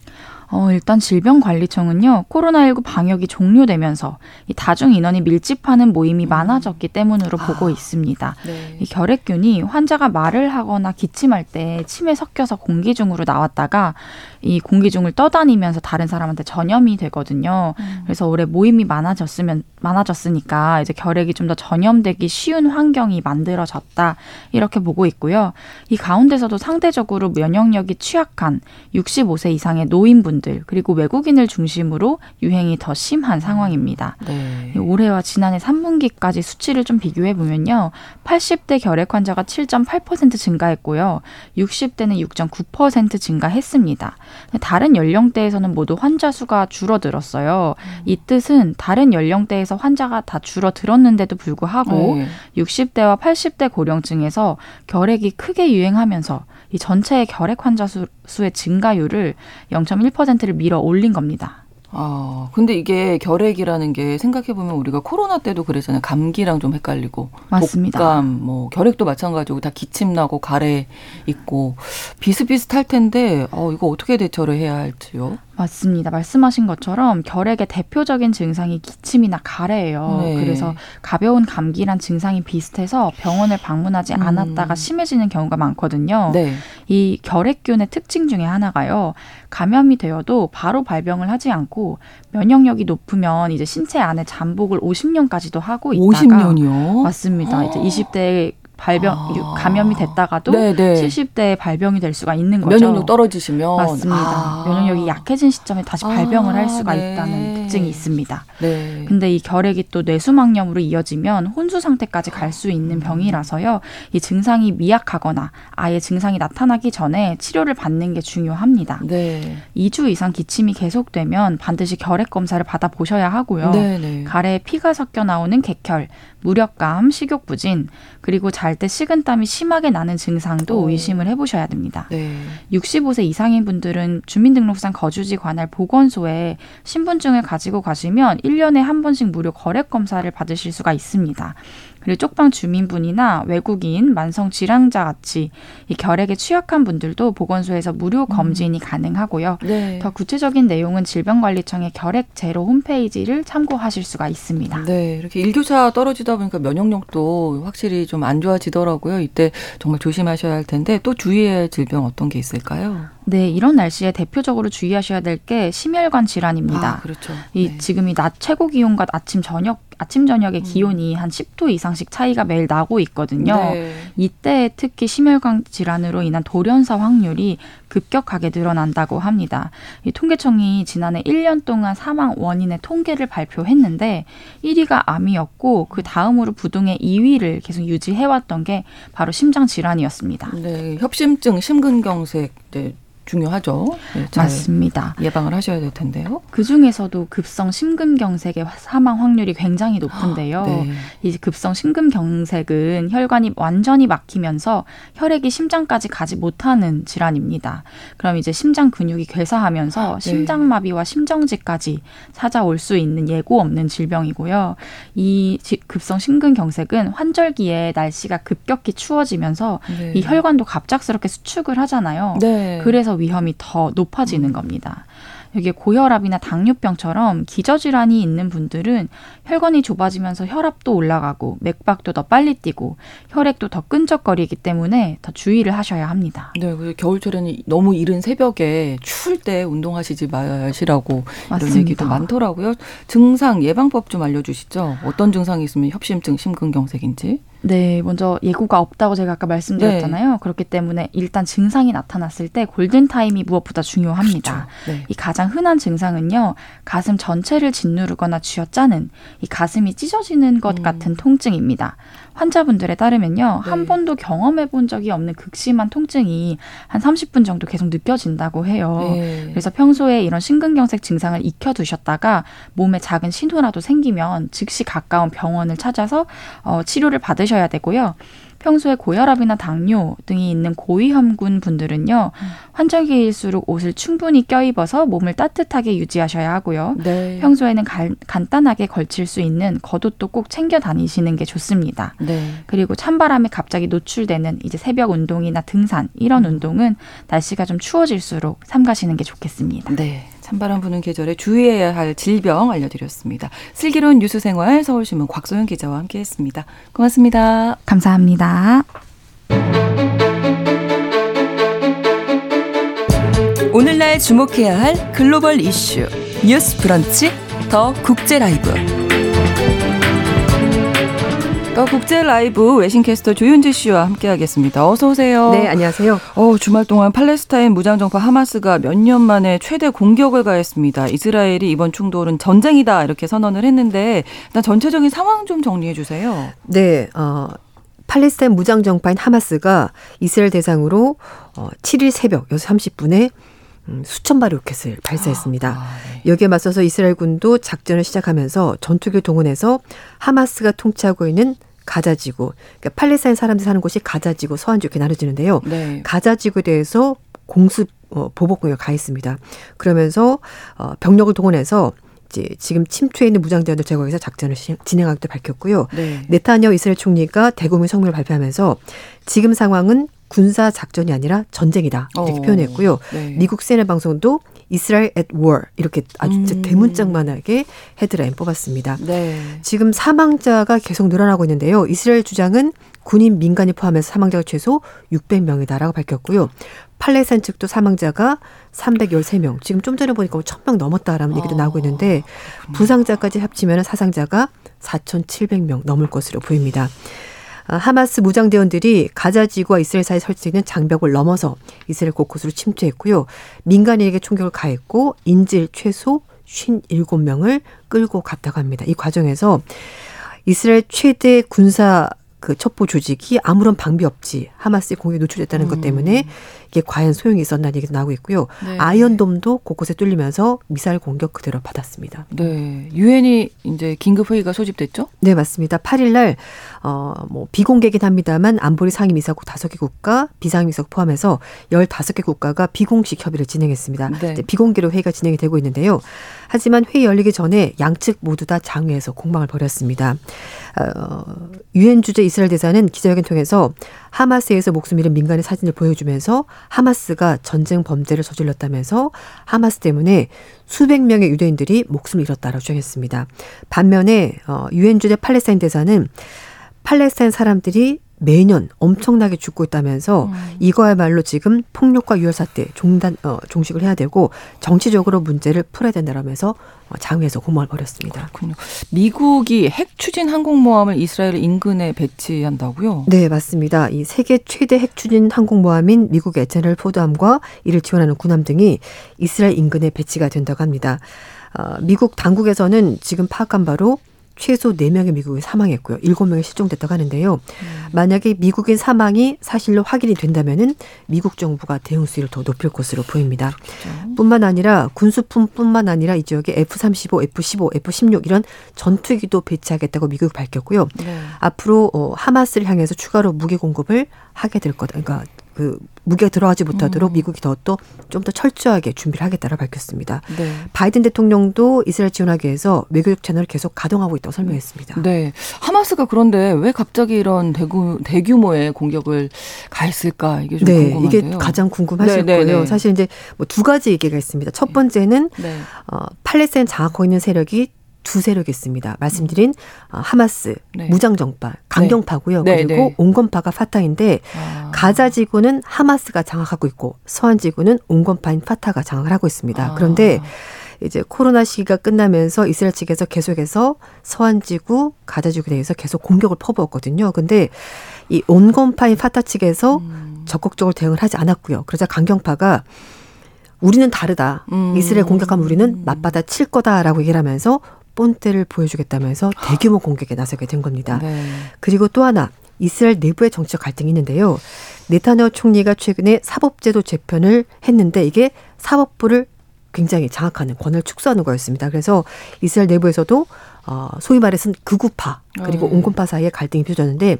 어, 일단 질병관리청은요, 코로나19 방역이 종료되면서 이 다중 인원이 밀집하는 모임이 많아졌기 때문으로 보고 있습니다. 네. 이 결핵균이 환자가 말을 하거나 기침할 때 침에 섞여서 공기 중으로 나왔다가 이 공기 중을 떠다니면서 다른 사람한테 전염이 되거든요. 그래서 올해 모임이 많아졌으면 많아졌으니까 이제 결핵이 좀 더 전염되기 쉬운 환경이 만들어졌다 이렇게 보고 있고요. 이 가운데서도 상대적으로 면역력이 취약한 65세 이상의 노인분 들 그리고 외국인을 중심으로 유행이 더 심한 상황입니다. 네. 이 올해와 지난해 3분기까지 수치를 좀 비교해 보면요. 80대 결핵 환자가 7.8% 증가했고요. 60대는 6.9% 증가했습니다. 다른 연령대에서는 모두 환자 수가 줄어들었어요. 이 뜻은 다른 연령대에서 환자가 다 줄어들었는데도 불구하고 네. 60대와 80대 고령층에서 결핵이 크게 유행하면서 이 전체의 결핵 환자 수, 수의 증가율을 0.1%를 밀어 올린 겁니다. 아, 근데 이게 결핵이라는 게 생각해 보면 우리가 코로나 때도 그랬잖아요. 감기랑 좀 헷갈리고 맞습니다. 독감, 뭐 결핵도 마찬가지고 다 기침 나고 가래 있고 비슷비슷할 텐데 어 이거 어떻게 대처를 해야 할지요? 맞습니다. 말씀하신 것처럼 결핵의 대표적인 증상이 기침이나 가래예요. 네. 그래서 가벼운 감기란 증상이 비슷해서 병원을 방문하지 음. 않았다가 심해지는 경우가 많거든요. 네. 이 결핵균의 특징 중에 하나가요. 감염이 되어도 바로 발병을 하지 않고 면역력이 높으면 이제 신체 안에 잠복을 50년까지도 하고 있다가 50년이요? 맞습니다. 이제 20대 발병 아. 감염이 됐다가도 네, 네. 70대에 발병이 될 수가 있는 거죠. 면역력 떨어지시면 맞습니다. 아. 면역력이 약해진 시점에 다시 발병을 할 수가 아, 네. 있다는 특징이 있습니다. 네. 근데 이 결핵이 또 뇌수막염으로 이어지면 혼수 상태까지 갈 수 있는 음. 병이라서요. 이 증상이 미약하거나 아예 증상이 나타나기 전에 치료를 받는 게 중요합니다. 네. 2주 이상 기침이 계속되면 반드시 결핵 검사를 받아 보셔야 하고요. 네, 네. 가래에 피가 섞여 나오는 객혈, 무력감, 식욕 부진, 그리고 잘때 식은땀이 심하게 나는 증상도 오. 의심을 해보셔야 됩니다. 네. 65세 이상인 분들은 주민등록상 거주지 관할 보건소에 신분증을 가지고 가시면 1년에 한 번씩 무료 거래 검사를 받으실 수가 있습니다. 그리고 쪽방 주민분이나 외국인, 만성 질환자 같이 이 결핵에 취약한 분들도 보건소에서 무료 검진이 가능하고요. 네. 더 구체적인 내용은 질병관리청의 결핵 제로 홈페이지를 참고하실 수가 있습니다. 네, 이렇게 일교차 떨어지다 보니까 면역력도 확실히 좀 안 좋아지더라고요. 이때 정말 조심하셔야 할 텐데 또 주의해야 할 질병 어떤 게 있을까요? 네, 이런 날씨에 대표적으로 주의하셔야 될 게 심혈관 질환입니다. 아, 그렇죠. 이 네. 지금 이 낮 최고 기온과 아침 저녁 아침 저녁에 기온이 한 10도 이상씩 차이가 매일 나고 있거든요. 네. 이때 특히 심혈관 질환으로 인한 돌연사 확률이 급격하게 늘어난다고 합니다. 이 통계청이 지난해 1년 동안 사망 원인의 통계를 발표했는데 1위가 암이었고 그 다음으로 부동의 2위를 계속 유지해왔던 게 바로 심장 질환이었습니다. 네, 협심증, 심근경색 네, 중요하죠. 네, 잘 맞습니다. 예방을 하셔야 될 텐데요. 그 중에서도 급성 심근경색의 사망 확률이 굉장히 높은데요. 네. 이 급성 심근경색은 혈관이 완전히 막히면서 혈액이 심장까지 가지 못하는 질환입니다. 그럼 이제 심장 근육이 괴사하면서 네. 심장마비와 심정지까지 찾아올 수 있는 예고 없는 질병이고요. 이 지- 급성 심근경색은 환절기에 날씨가 급격히 추워지면서 네. 이 혈관도 갑작스럽게 수축을 하잖아요. 네. 그래서 위험이 더 높아지는 겁니다. 여기에 고혈압이나 당뇨병처럼 기저질환이 있는 분들은 혈관이 좁아지면서 혈압도 올라가고 맥박도 더 빨리 뛰고 혈액도 더 끈적거리기 때문에 더 주의를 하셔야 합니다. 네, 그 겨울철에는 너무 이른 새벽에 추울 때 운동하시지 마시라고 이런 맞습니다. 얘기도 많더라고요. 증상 예방법 좀 알려주시죠. 어떤 증상이 있으면 협심증, 심근경색인지. 네, 먼저 예고가 없다고 제가 아까 말씀드렸잖아요. 네. 그렇기 때문에 일단 증상이 나타났을 때 골든 타임이 무엇보다 중요합니다. 네. 이 가장 흔한 증상은요, 가슴 전체를 짓누르거나 쥐어짜는 이 가슴이 찢어지는 것 음. 같은 통증입니다. 환자분들에 따르면요, 네. 한 번도 경험해 본 적이 없는 극심한 통증이 한 30분 정도 계속 느껴진다고 해요. 네. 그래서 평소에 이런 심근경색 증상을 익혀 두셨다가 몸에 작은 신호라도 생기면 즉시 가까운 병원을 찾아서 어, 치료를 받으셔야 되고요. 평소에 고혈압이나 당뇨 등이 있는 고위험군 분들은요, 환절기일수록 옷을 충분히 껴입어서 몸을 따뜻하게 유지하셔야 하고요. 네. 평소에는 간, 간단하게 걸칠 수 있는 겉옷도 꼭 챙겨 다니시는 게 좋습니다. 네. 그리고 찬바람에 갑자기 노출되는 이제 새벽 운동이나 등산 이런 운동은 날씨가 좀 추워질수록 삼가시는 게 좋겠습니다. 네. 찬바람 부는 계절에 주의해야 할 질병 알려드렸습니다. 슬기로운 뉴스생활 서울신문 곽소영 기자와 함께했습니다. 고맙습니다. 감사합니다. 오늘날 주목해야 할 글로벌 이슈 뉴스 브런치 더 국제 라이브 더 국제 라이브 외신캐스터 조윤지 씨와 함께하겠습니다. 어서 오세요. 네, 안녕하세요. 어, 주말 동안 팔레스타인 무장정파 하마스가 몇 년 만에 최대 공격을 가했습니다. 이스라엘이 이번 충돌은 전쟁이다 이렇게 선언을 했는데 일단 전체적인 상황 좀 정리해 주세요. 네, 어, 팔레스타인 무장정파인 하마스가 이스라엘 대상으로 어, 7일 새벽 6시 30분에 음, 수천 발의 로켓을 발사했습니다. 아, 네. 여기에 맞서서 이스라엘 군도 작전을 시작하면서 전투기를 동원해서 하마스가 통치하고 있는 가자지구, 그러니까 팔레스타인 사람들이 사는 곳이 가자지구, 서안지구 이렇게 나눠지는데요. 네. 가자지구에 대해서 공습 어, 보복 공격을 가했습니다. 그러면서 어, 병력을 동원해서 이제 지금 침투해 있는 무장자들 제거해서 작전을 시- 진행하기도 밝혔고요. 네. 네타냐후 이스라엘 총리가 대국민 성명을 발표하면서 지금 상황은 군사 작전이 아니라 전쟁이다 이렇게 어, 표현했고요. 네. 미국 CNN 방송도 이스라엘 at war 이렇게 아주 음. 대문짝만하게 헤드라인 뽑았습니다. 네. 지금 사망자가 계속 늘어나고 있는데요. 이스라엘 주장은 군인 민간이 포함해서 사망자가 최소 600명이다라고 밝혔고요. 팔레스타인 측도 사망자가 313명. 지금 좀 전에 보니까 1000명 넘었다라는 얘기도 어, 나오고 있는데 부상자까지 합치면 사상자가 4,700명 넘을 것으로 보입니다. 아, 하마스 무장대원들이 가자지구와 이스라엘 설치되어 있는 장벽을 넘어서 이스라엘 곳곳으로 침투했고요. 민간인에게 총격을 가했고 인질 최소 57명을 끌고 갔다고 합니다. 이 과정에서 이스라엘 최대 군사 그 첩보 조직이 아무런 방비 없이 하마스의 공격에 노출됐다는 것 때문에 이게 과연 소용이 있었나는 얘기도 나오고 있고요. 네. 아이언돔도 곳곳에 뚫리면서 미사일 공격 그대로 받았습니다. 네. 유엔이 이제 긴급 회의가 소집됐죠? 네, 맞습니다. 8일 날, 어, 뭐, 비공개긴 합니다만 안보리 상임 이사국 5개 국가, 비상임 이사국 포함해서 15개 국가가 비공식 협의를 진행했습니다. 네. 비공개로 회의가 진행이 되고 있는데요. 하지만 회의 열리기 전에 양측 모두 다 장외에서 공방을 벌였습니다. 어, 유엔 주재 이스라엘 대사는 기자회견 통해서 하마스에서 목숨 잃은 민간의 사진을 보여주면서 하마스가 전쟁 범죄를 저질렀다면서 하마스 때문에 수백 명의 유대인들이 목숨을 잃었다라고 주장했습니다. 반면에 어, 유엔 주재 팔레스타인 대사는 팔레스타인 사람들이 매년 엄청나게 죽고 있다면서 음. 이거야말로 지금 폭력과 유혈 사태 종단 어, 종식을 해야 되고 정치적으로 문제를 풀어야 된다라면서 어, 장외에서 고문을 벌였습니다. 그렇군요. 미국이 핵 추진 항공모함을 이스라엘 인근에 배치한다고요? 네, 맞습니다. 이 세계 최대 핵 추진 항공모함인 미국의 제럴드 포드함과 이를 지원하는 군함 등이 이스라엘 인근에 배치가 된다고 합니다. 어, 미국 당국에서는 지금 파악한 바로 최소 4명의 미국인이 사망했고요. 7명이 실종됐다고 하는데요. 만약에 미국인 사망이 사실로 확인이 된다면은 미국 정부가 대응 수위를 더 높일 것으로 보입니다. 뿐만 아니라 군수품뿐만 아니라 이 지역에 F-35, F-15, F-16 이런 전투기도 배치하겠다고 미국이 밝혔고요. 네. 앞으로 어, 하마스를 향해서 추가로 무기 공급을 하게 될 거다. 그러니까 그 무기가 들어가지 못하도록 미국이 더 또 좀 더 철저하게 준비를 하겠다고 밝혔습니다. 네. 바이든 대통령도 이스라엘 지원하기 위해서 외교적 채널을 계속 가동하고 있다고 설명했습니다. 네. 하마스가 그런데 왜 갑자기 이런 대규, 대규모의 공격을 가했을까? 이게 좀 네, 궁금한데요. 이게 가장 궁금하실 네, 네, 거예요. 네. 사실 이제 뭐 두 가지 얘기가 있습니다. 첫 번째는 네. 어, 팔레스타인 장악하고 있는 세력이 두 세력이 있습니다. 말씀드린 어, 하마스 네. 무장정파 강경파고요. 네, 그리고 네. 온건파가 파타인데 아. 가자 지구는 하마스가 장악하고 있고 서한 지구는 온건파인 파타가 장악을 하고 있습니다. 아. 그런데 이제 코로나 시기가 끝나면서 이스라엘 측에서 계속해서 서한 지구, 가자 지구에 대해서 계속 공격을 퍼부었거든요. 근데 이 온건파인 파타 측에서 음. 적극적으로 대응을 하지 않았고요. 그러자 강경파가 우리는 다르다. 음. 이스라엘 공격하면 우리는 맞받아 칠 거다라고 얘기를 하면서 본때를 보여주겠다면서 대규모 공격에 나서게 된 겁니다. 네. 그리고 또 하나 이스라엘 내부의 정치적 갈등이 있는데요. 네타냐후 총리가 최근에 사법제도 재편을 했는데 이게 사법부를 굉장히 장악하는 권을 축소하는 거였습니다. 그래서 이스라엘 내부에서도 어, 소위 말해서 극우파 그리고 네. 온건파 사이에 갈등이 빚어졌는데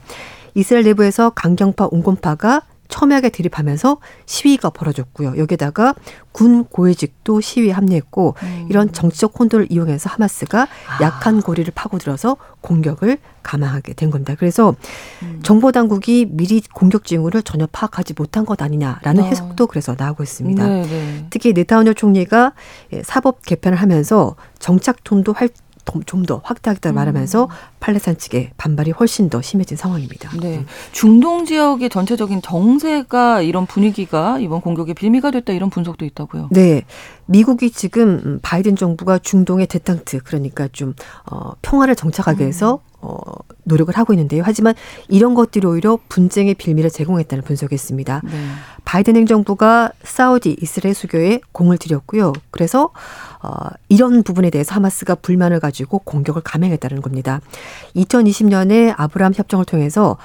이스라엘 내부에서 강경파 온건파가 첨예하게 대립하면서 시위가 벌어졌고요. 여기다가 군 고위직도 시위에 합류했고 음. 이런 정치적 혼돈을 이용해서 하마스가 아. 약한 고리를 파고들어서 공격을 감행하게 된 겁니다. 그래서 음. 정보 당국이 미리 공격 징후를 전혀 파악하지 못한 것 아니냐라는 아. 해석도 그래서 나오고 있습니다. 네, 네. 특히 네타냐후 총리가 예, 사법 개편을 하면서 정착 톤도 좀 더 확대하겠다 말하면서 팔레스타인 측의 반발이 훨씬 더 심해진 상황입니다. 네. 중동 지역의 전체적인 정세가 이런 분위기가 이번 공격의 빌미가 됐다 이런 분석도 있다고요. 네. 미국이 지금 음, 바이든 정부가 중동의 대탕트 그러니까 좀 어, 평화를 정착하기 위해서 어, 노력을 하고 있는데요. 하지만 이런 것들이 오히려 분쟁의 빌미를 제공했다는 분석이 있습니다. 네. 바이든 행정부가 사우디 이스라엘 수교에 공을 들였고요. 그래서 어, 이런 부분에 대해서 하마스가 불만을 가지고 공격을 감행했다는 겁니다. 2020년에 아브라함 협정을 통해서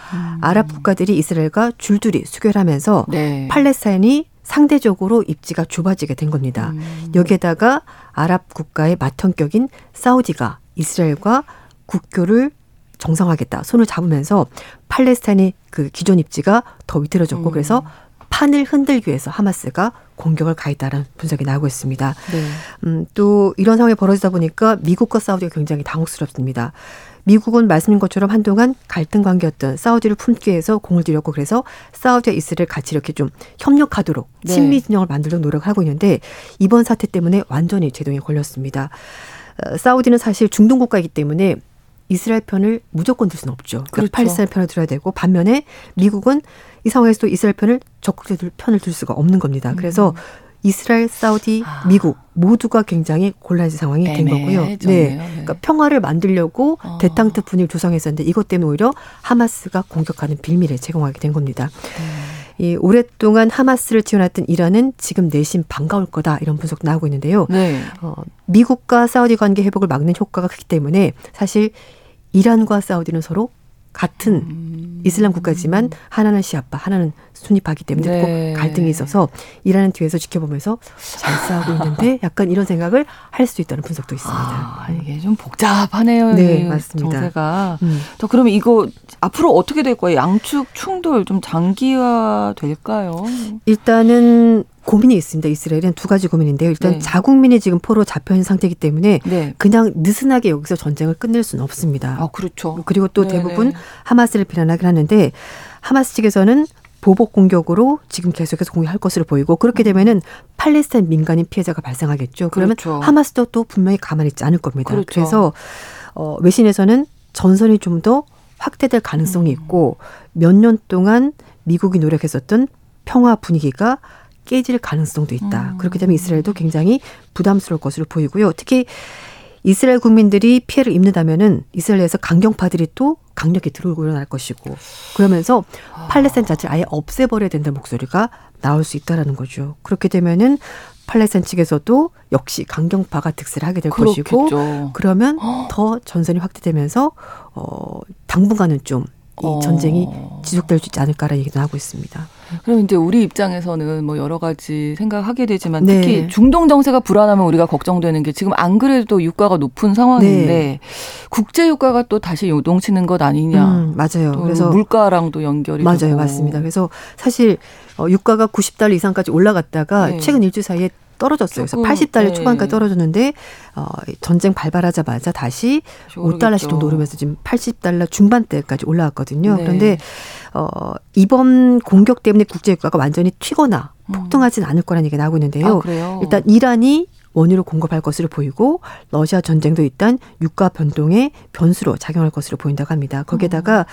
아랍 국가들이 이스라엘과 줄줄이 수교를 하면서 네. 팔레스타인이 상대적으로 입지가 좁아지게 된 겁니다. 음. 여기에다가 아랍 국가의 맏형격인 사우디가 이스라엘과 국교를 정상화하겠다 손을 잡으면서 팔레스타인의 그 기존 입지가 더 위태로졌고 음. 그래서 판을 흔들기 위해서 하마스가 공격을 가했다는 분석이 나오고 있습니다. 네. 음, 또 이런 상황이 벌어지다 보니까 미국과 사우디가 굉장히 당혹스럽습니다. 미국은 말씀인 것처럼 한동안 갈등 관계였던 사우디를 품기 위해서 공을 들였고 그래서 사우디와 이스라엘 같이 이렇게 좀 협력하도록 네. 친미 진영을 만들도록 노력을 하고 있는데 이번 사태 때문에 완전히 제동에 걸렸습니다. 어, 사우디는 사실 중동 국가이기 때문에 이스라엘 편을 무조건 들 수는 없죠. 그러니까 그렇죠. 팔레스타인 편을 들어야 되고 반면에 미국은 이 상황에서 또 이스라엘 편을 적극적으로 들- 편을 들 수가 없는 겁니다. 그래서 이스라엘, 사우디, 음. 아. 미국 모두가 굉장히 곤란해진 상황이 된 거고요. 네. 네. 그러니까 평화를 만들려고 어. 대탕트 분위기를 조성했었는데 이것 때문에 오히려 하마스가 공격하는 빌미를 제공하게 된 겁니다. 이 오랫동안 하마스를 지원했던 이란은 지금 내심 반가울 거다 이런 분석도 나오고 있는데요. 네. 어, 미국과 사우디 관계 회복을 막는 효과가 크기 때문에 사실 이란과 사우디는 서로 같은 음. 이슬람 국가지만 하나는 시아파, 하나는 순위파기 때문에 네. 꼭 갈등이 있어서 이란은 뒤에서 지켜보면서 잘 싸우고 있는데 약간 이런 생각을 할 수 있다는 분석도 있습니다. 아, 이게 좀 복잡하네요. 네, 맞습니다. 정세가. 음. 저 그러면 이거 앞으로 어떻게 될 거예요? 양측 충돌 좀 장기화 될까요? 일단은 고민이 있습니다. 이스라엘은 두 가지 고민인데요. 일단 네. 자국민이 지금 포로 잡혀 있는 상태이기 때문에 네. 그냥 느슨하게 여기서 전쟁을 끝낼 수는 없습니다. 아, 그렇죠. 그리고 또 네네. 대부분 하마스를 비난하긴 하는데 하마스 측에서는 보복 공격으로 지금 계속해서 공격할 것으로 보이고 그렇게 되면은 팔레스타인 민간인 피해자가 발생하겠죠. 그러면 그렇죠. 하마스도 또 분명히 가만히 있지 않을 겁니다. 그렇죠. 그래서 어, 외신에서는 전선이 좀 더 확대될 가능성이 있고 몇 년 동안 미국이 노력했었던 평화 분위기가 깨질 가능성도 있다. 음. 그렇기 때문에 이스라엘도 굉장히 부담스러울 것으로 보이고요. 특히 이스라엘 국민들이 피해를 입는다면은 이스라엘에서 강경파들이 또 강력히 들어오고 일어날 것이고 그러면서 팔레스타인 자체를 아예 없애버려야 된다는 목소리가 나올 수 있다라는 거죠. 그렇게 되면은 팔레스타인 측에서도 역시 강경파가 득세를 하게 될 것이고 그렇겠죠. 그러면 더 전선이 확대되면서 어 당분간은 좀 이 어. 전쟁이 지속될 수 있지 않을까라는 얘기도 하고 있습니다. 그럼 이제 우리 입장에서는 뭐 여러 가지 생각하게 되지만 네. 특히 중동 정세가 불안하면 우리가 걱정되는 게 지금 안 그래도 유가가 높은 상황인데 네. 국제 유가가 또 다시 요동치는 것 아니냐. 음, 맞아요. 또 그래서 물가랑도 연결이 맞아요, 되고. 맞습니다. 그래서 사실 어, 유가가 90달러 이상까지 올라갔다가 네. 최근 일주 사이에 떨어졌어요. 그래서 조금, 80달러 네. 초반까지 떨어졌는데 어, 전쟁 발발하자마자 다시 다시 5달러씩 정도 오르면서 지금 80달러 중반대까지 올라왔거든요. 네. 그런데 어, 이번 공격 때문에 국제 유가가 완전히 튀거나 폭등하진 않을 거라는 얘기가 나오고 있는데요. 음. 아? 일단 이란이 원유를 공급할 것으로 보이고 러시아 전쟁도 일단 유가 변동의 변수로 작용할 것으로 보인다고 합니다. 거기에다가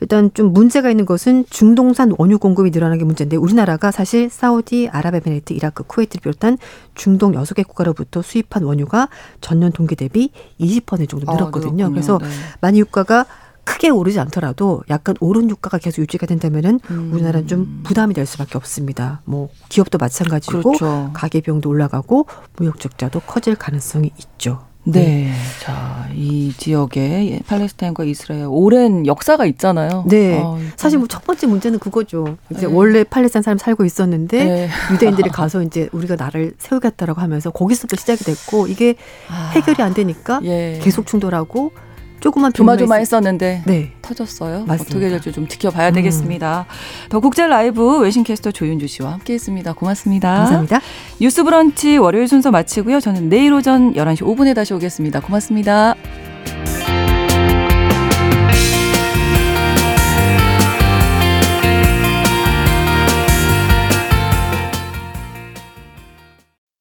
일단 좀 문제가 있는 것은 중동산 원유 공급이 늘어나는 게 문제인데 우리나라가 사실 사우디, 아랍에미레이트, 이라크, 쿠웨이트를 비롯한 중동 여섯 개 국가로부터 수입한 원유가 전년 동기 대비 20% 정도 아, 늘었거든요. 늘었군요. 그래서 네. 만약 유가가 크게 오르지 않더라도 약간 오른 유가가 계속 유지가 된다면은 음. 우리나라는 좀 부담이 될 수밖에 없습니다. 뭐 기업도 마찬가지고 그렇죠. 가계 비용도 올라가고 무역 적자도 커질 가능성이 있죠. 네. 자, 이 지역에 팔레스타인과 이스라엘 오랜 역사가 있잖아요. 네. 아, 사실 뭐 첫 번째 문제는 그거죠. 이제 네. 원래 팔레스타인 사람 살고 있었는데 네. 유대인들이 가서 이제 우리가 나를 세우겠다라고 하면서 거기서부터 시작이 됐고 이게 아, 해결이 안 되니까 예. 계속 충돌하고 조그만 조마조마했었는데 네. 터졌어요. 맞습니다. 어떻게 될지 좀 지켜봐야 음. 되겠습니다. 더 국제 라이브 외신 캐스터 조윤주 씨와 함께했습니다. 고맙습니다. 감사합니다. 뉴스브런치 월요일 순서 마치고요. 저는 내일 오전 11시 5분에 다시 오겠습니다. 고맙습니다.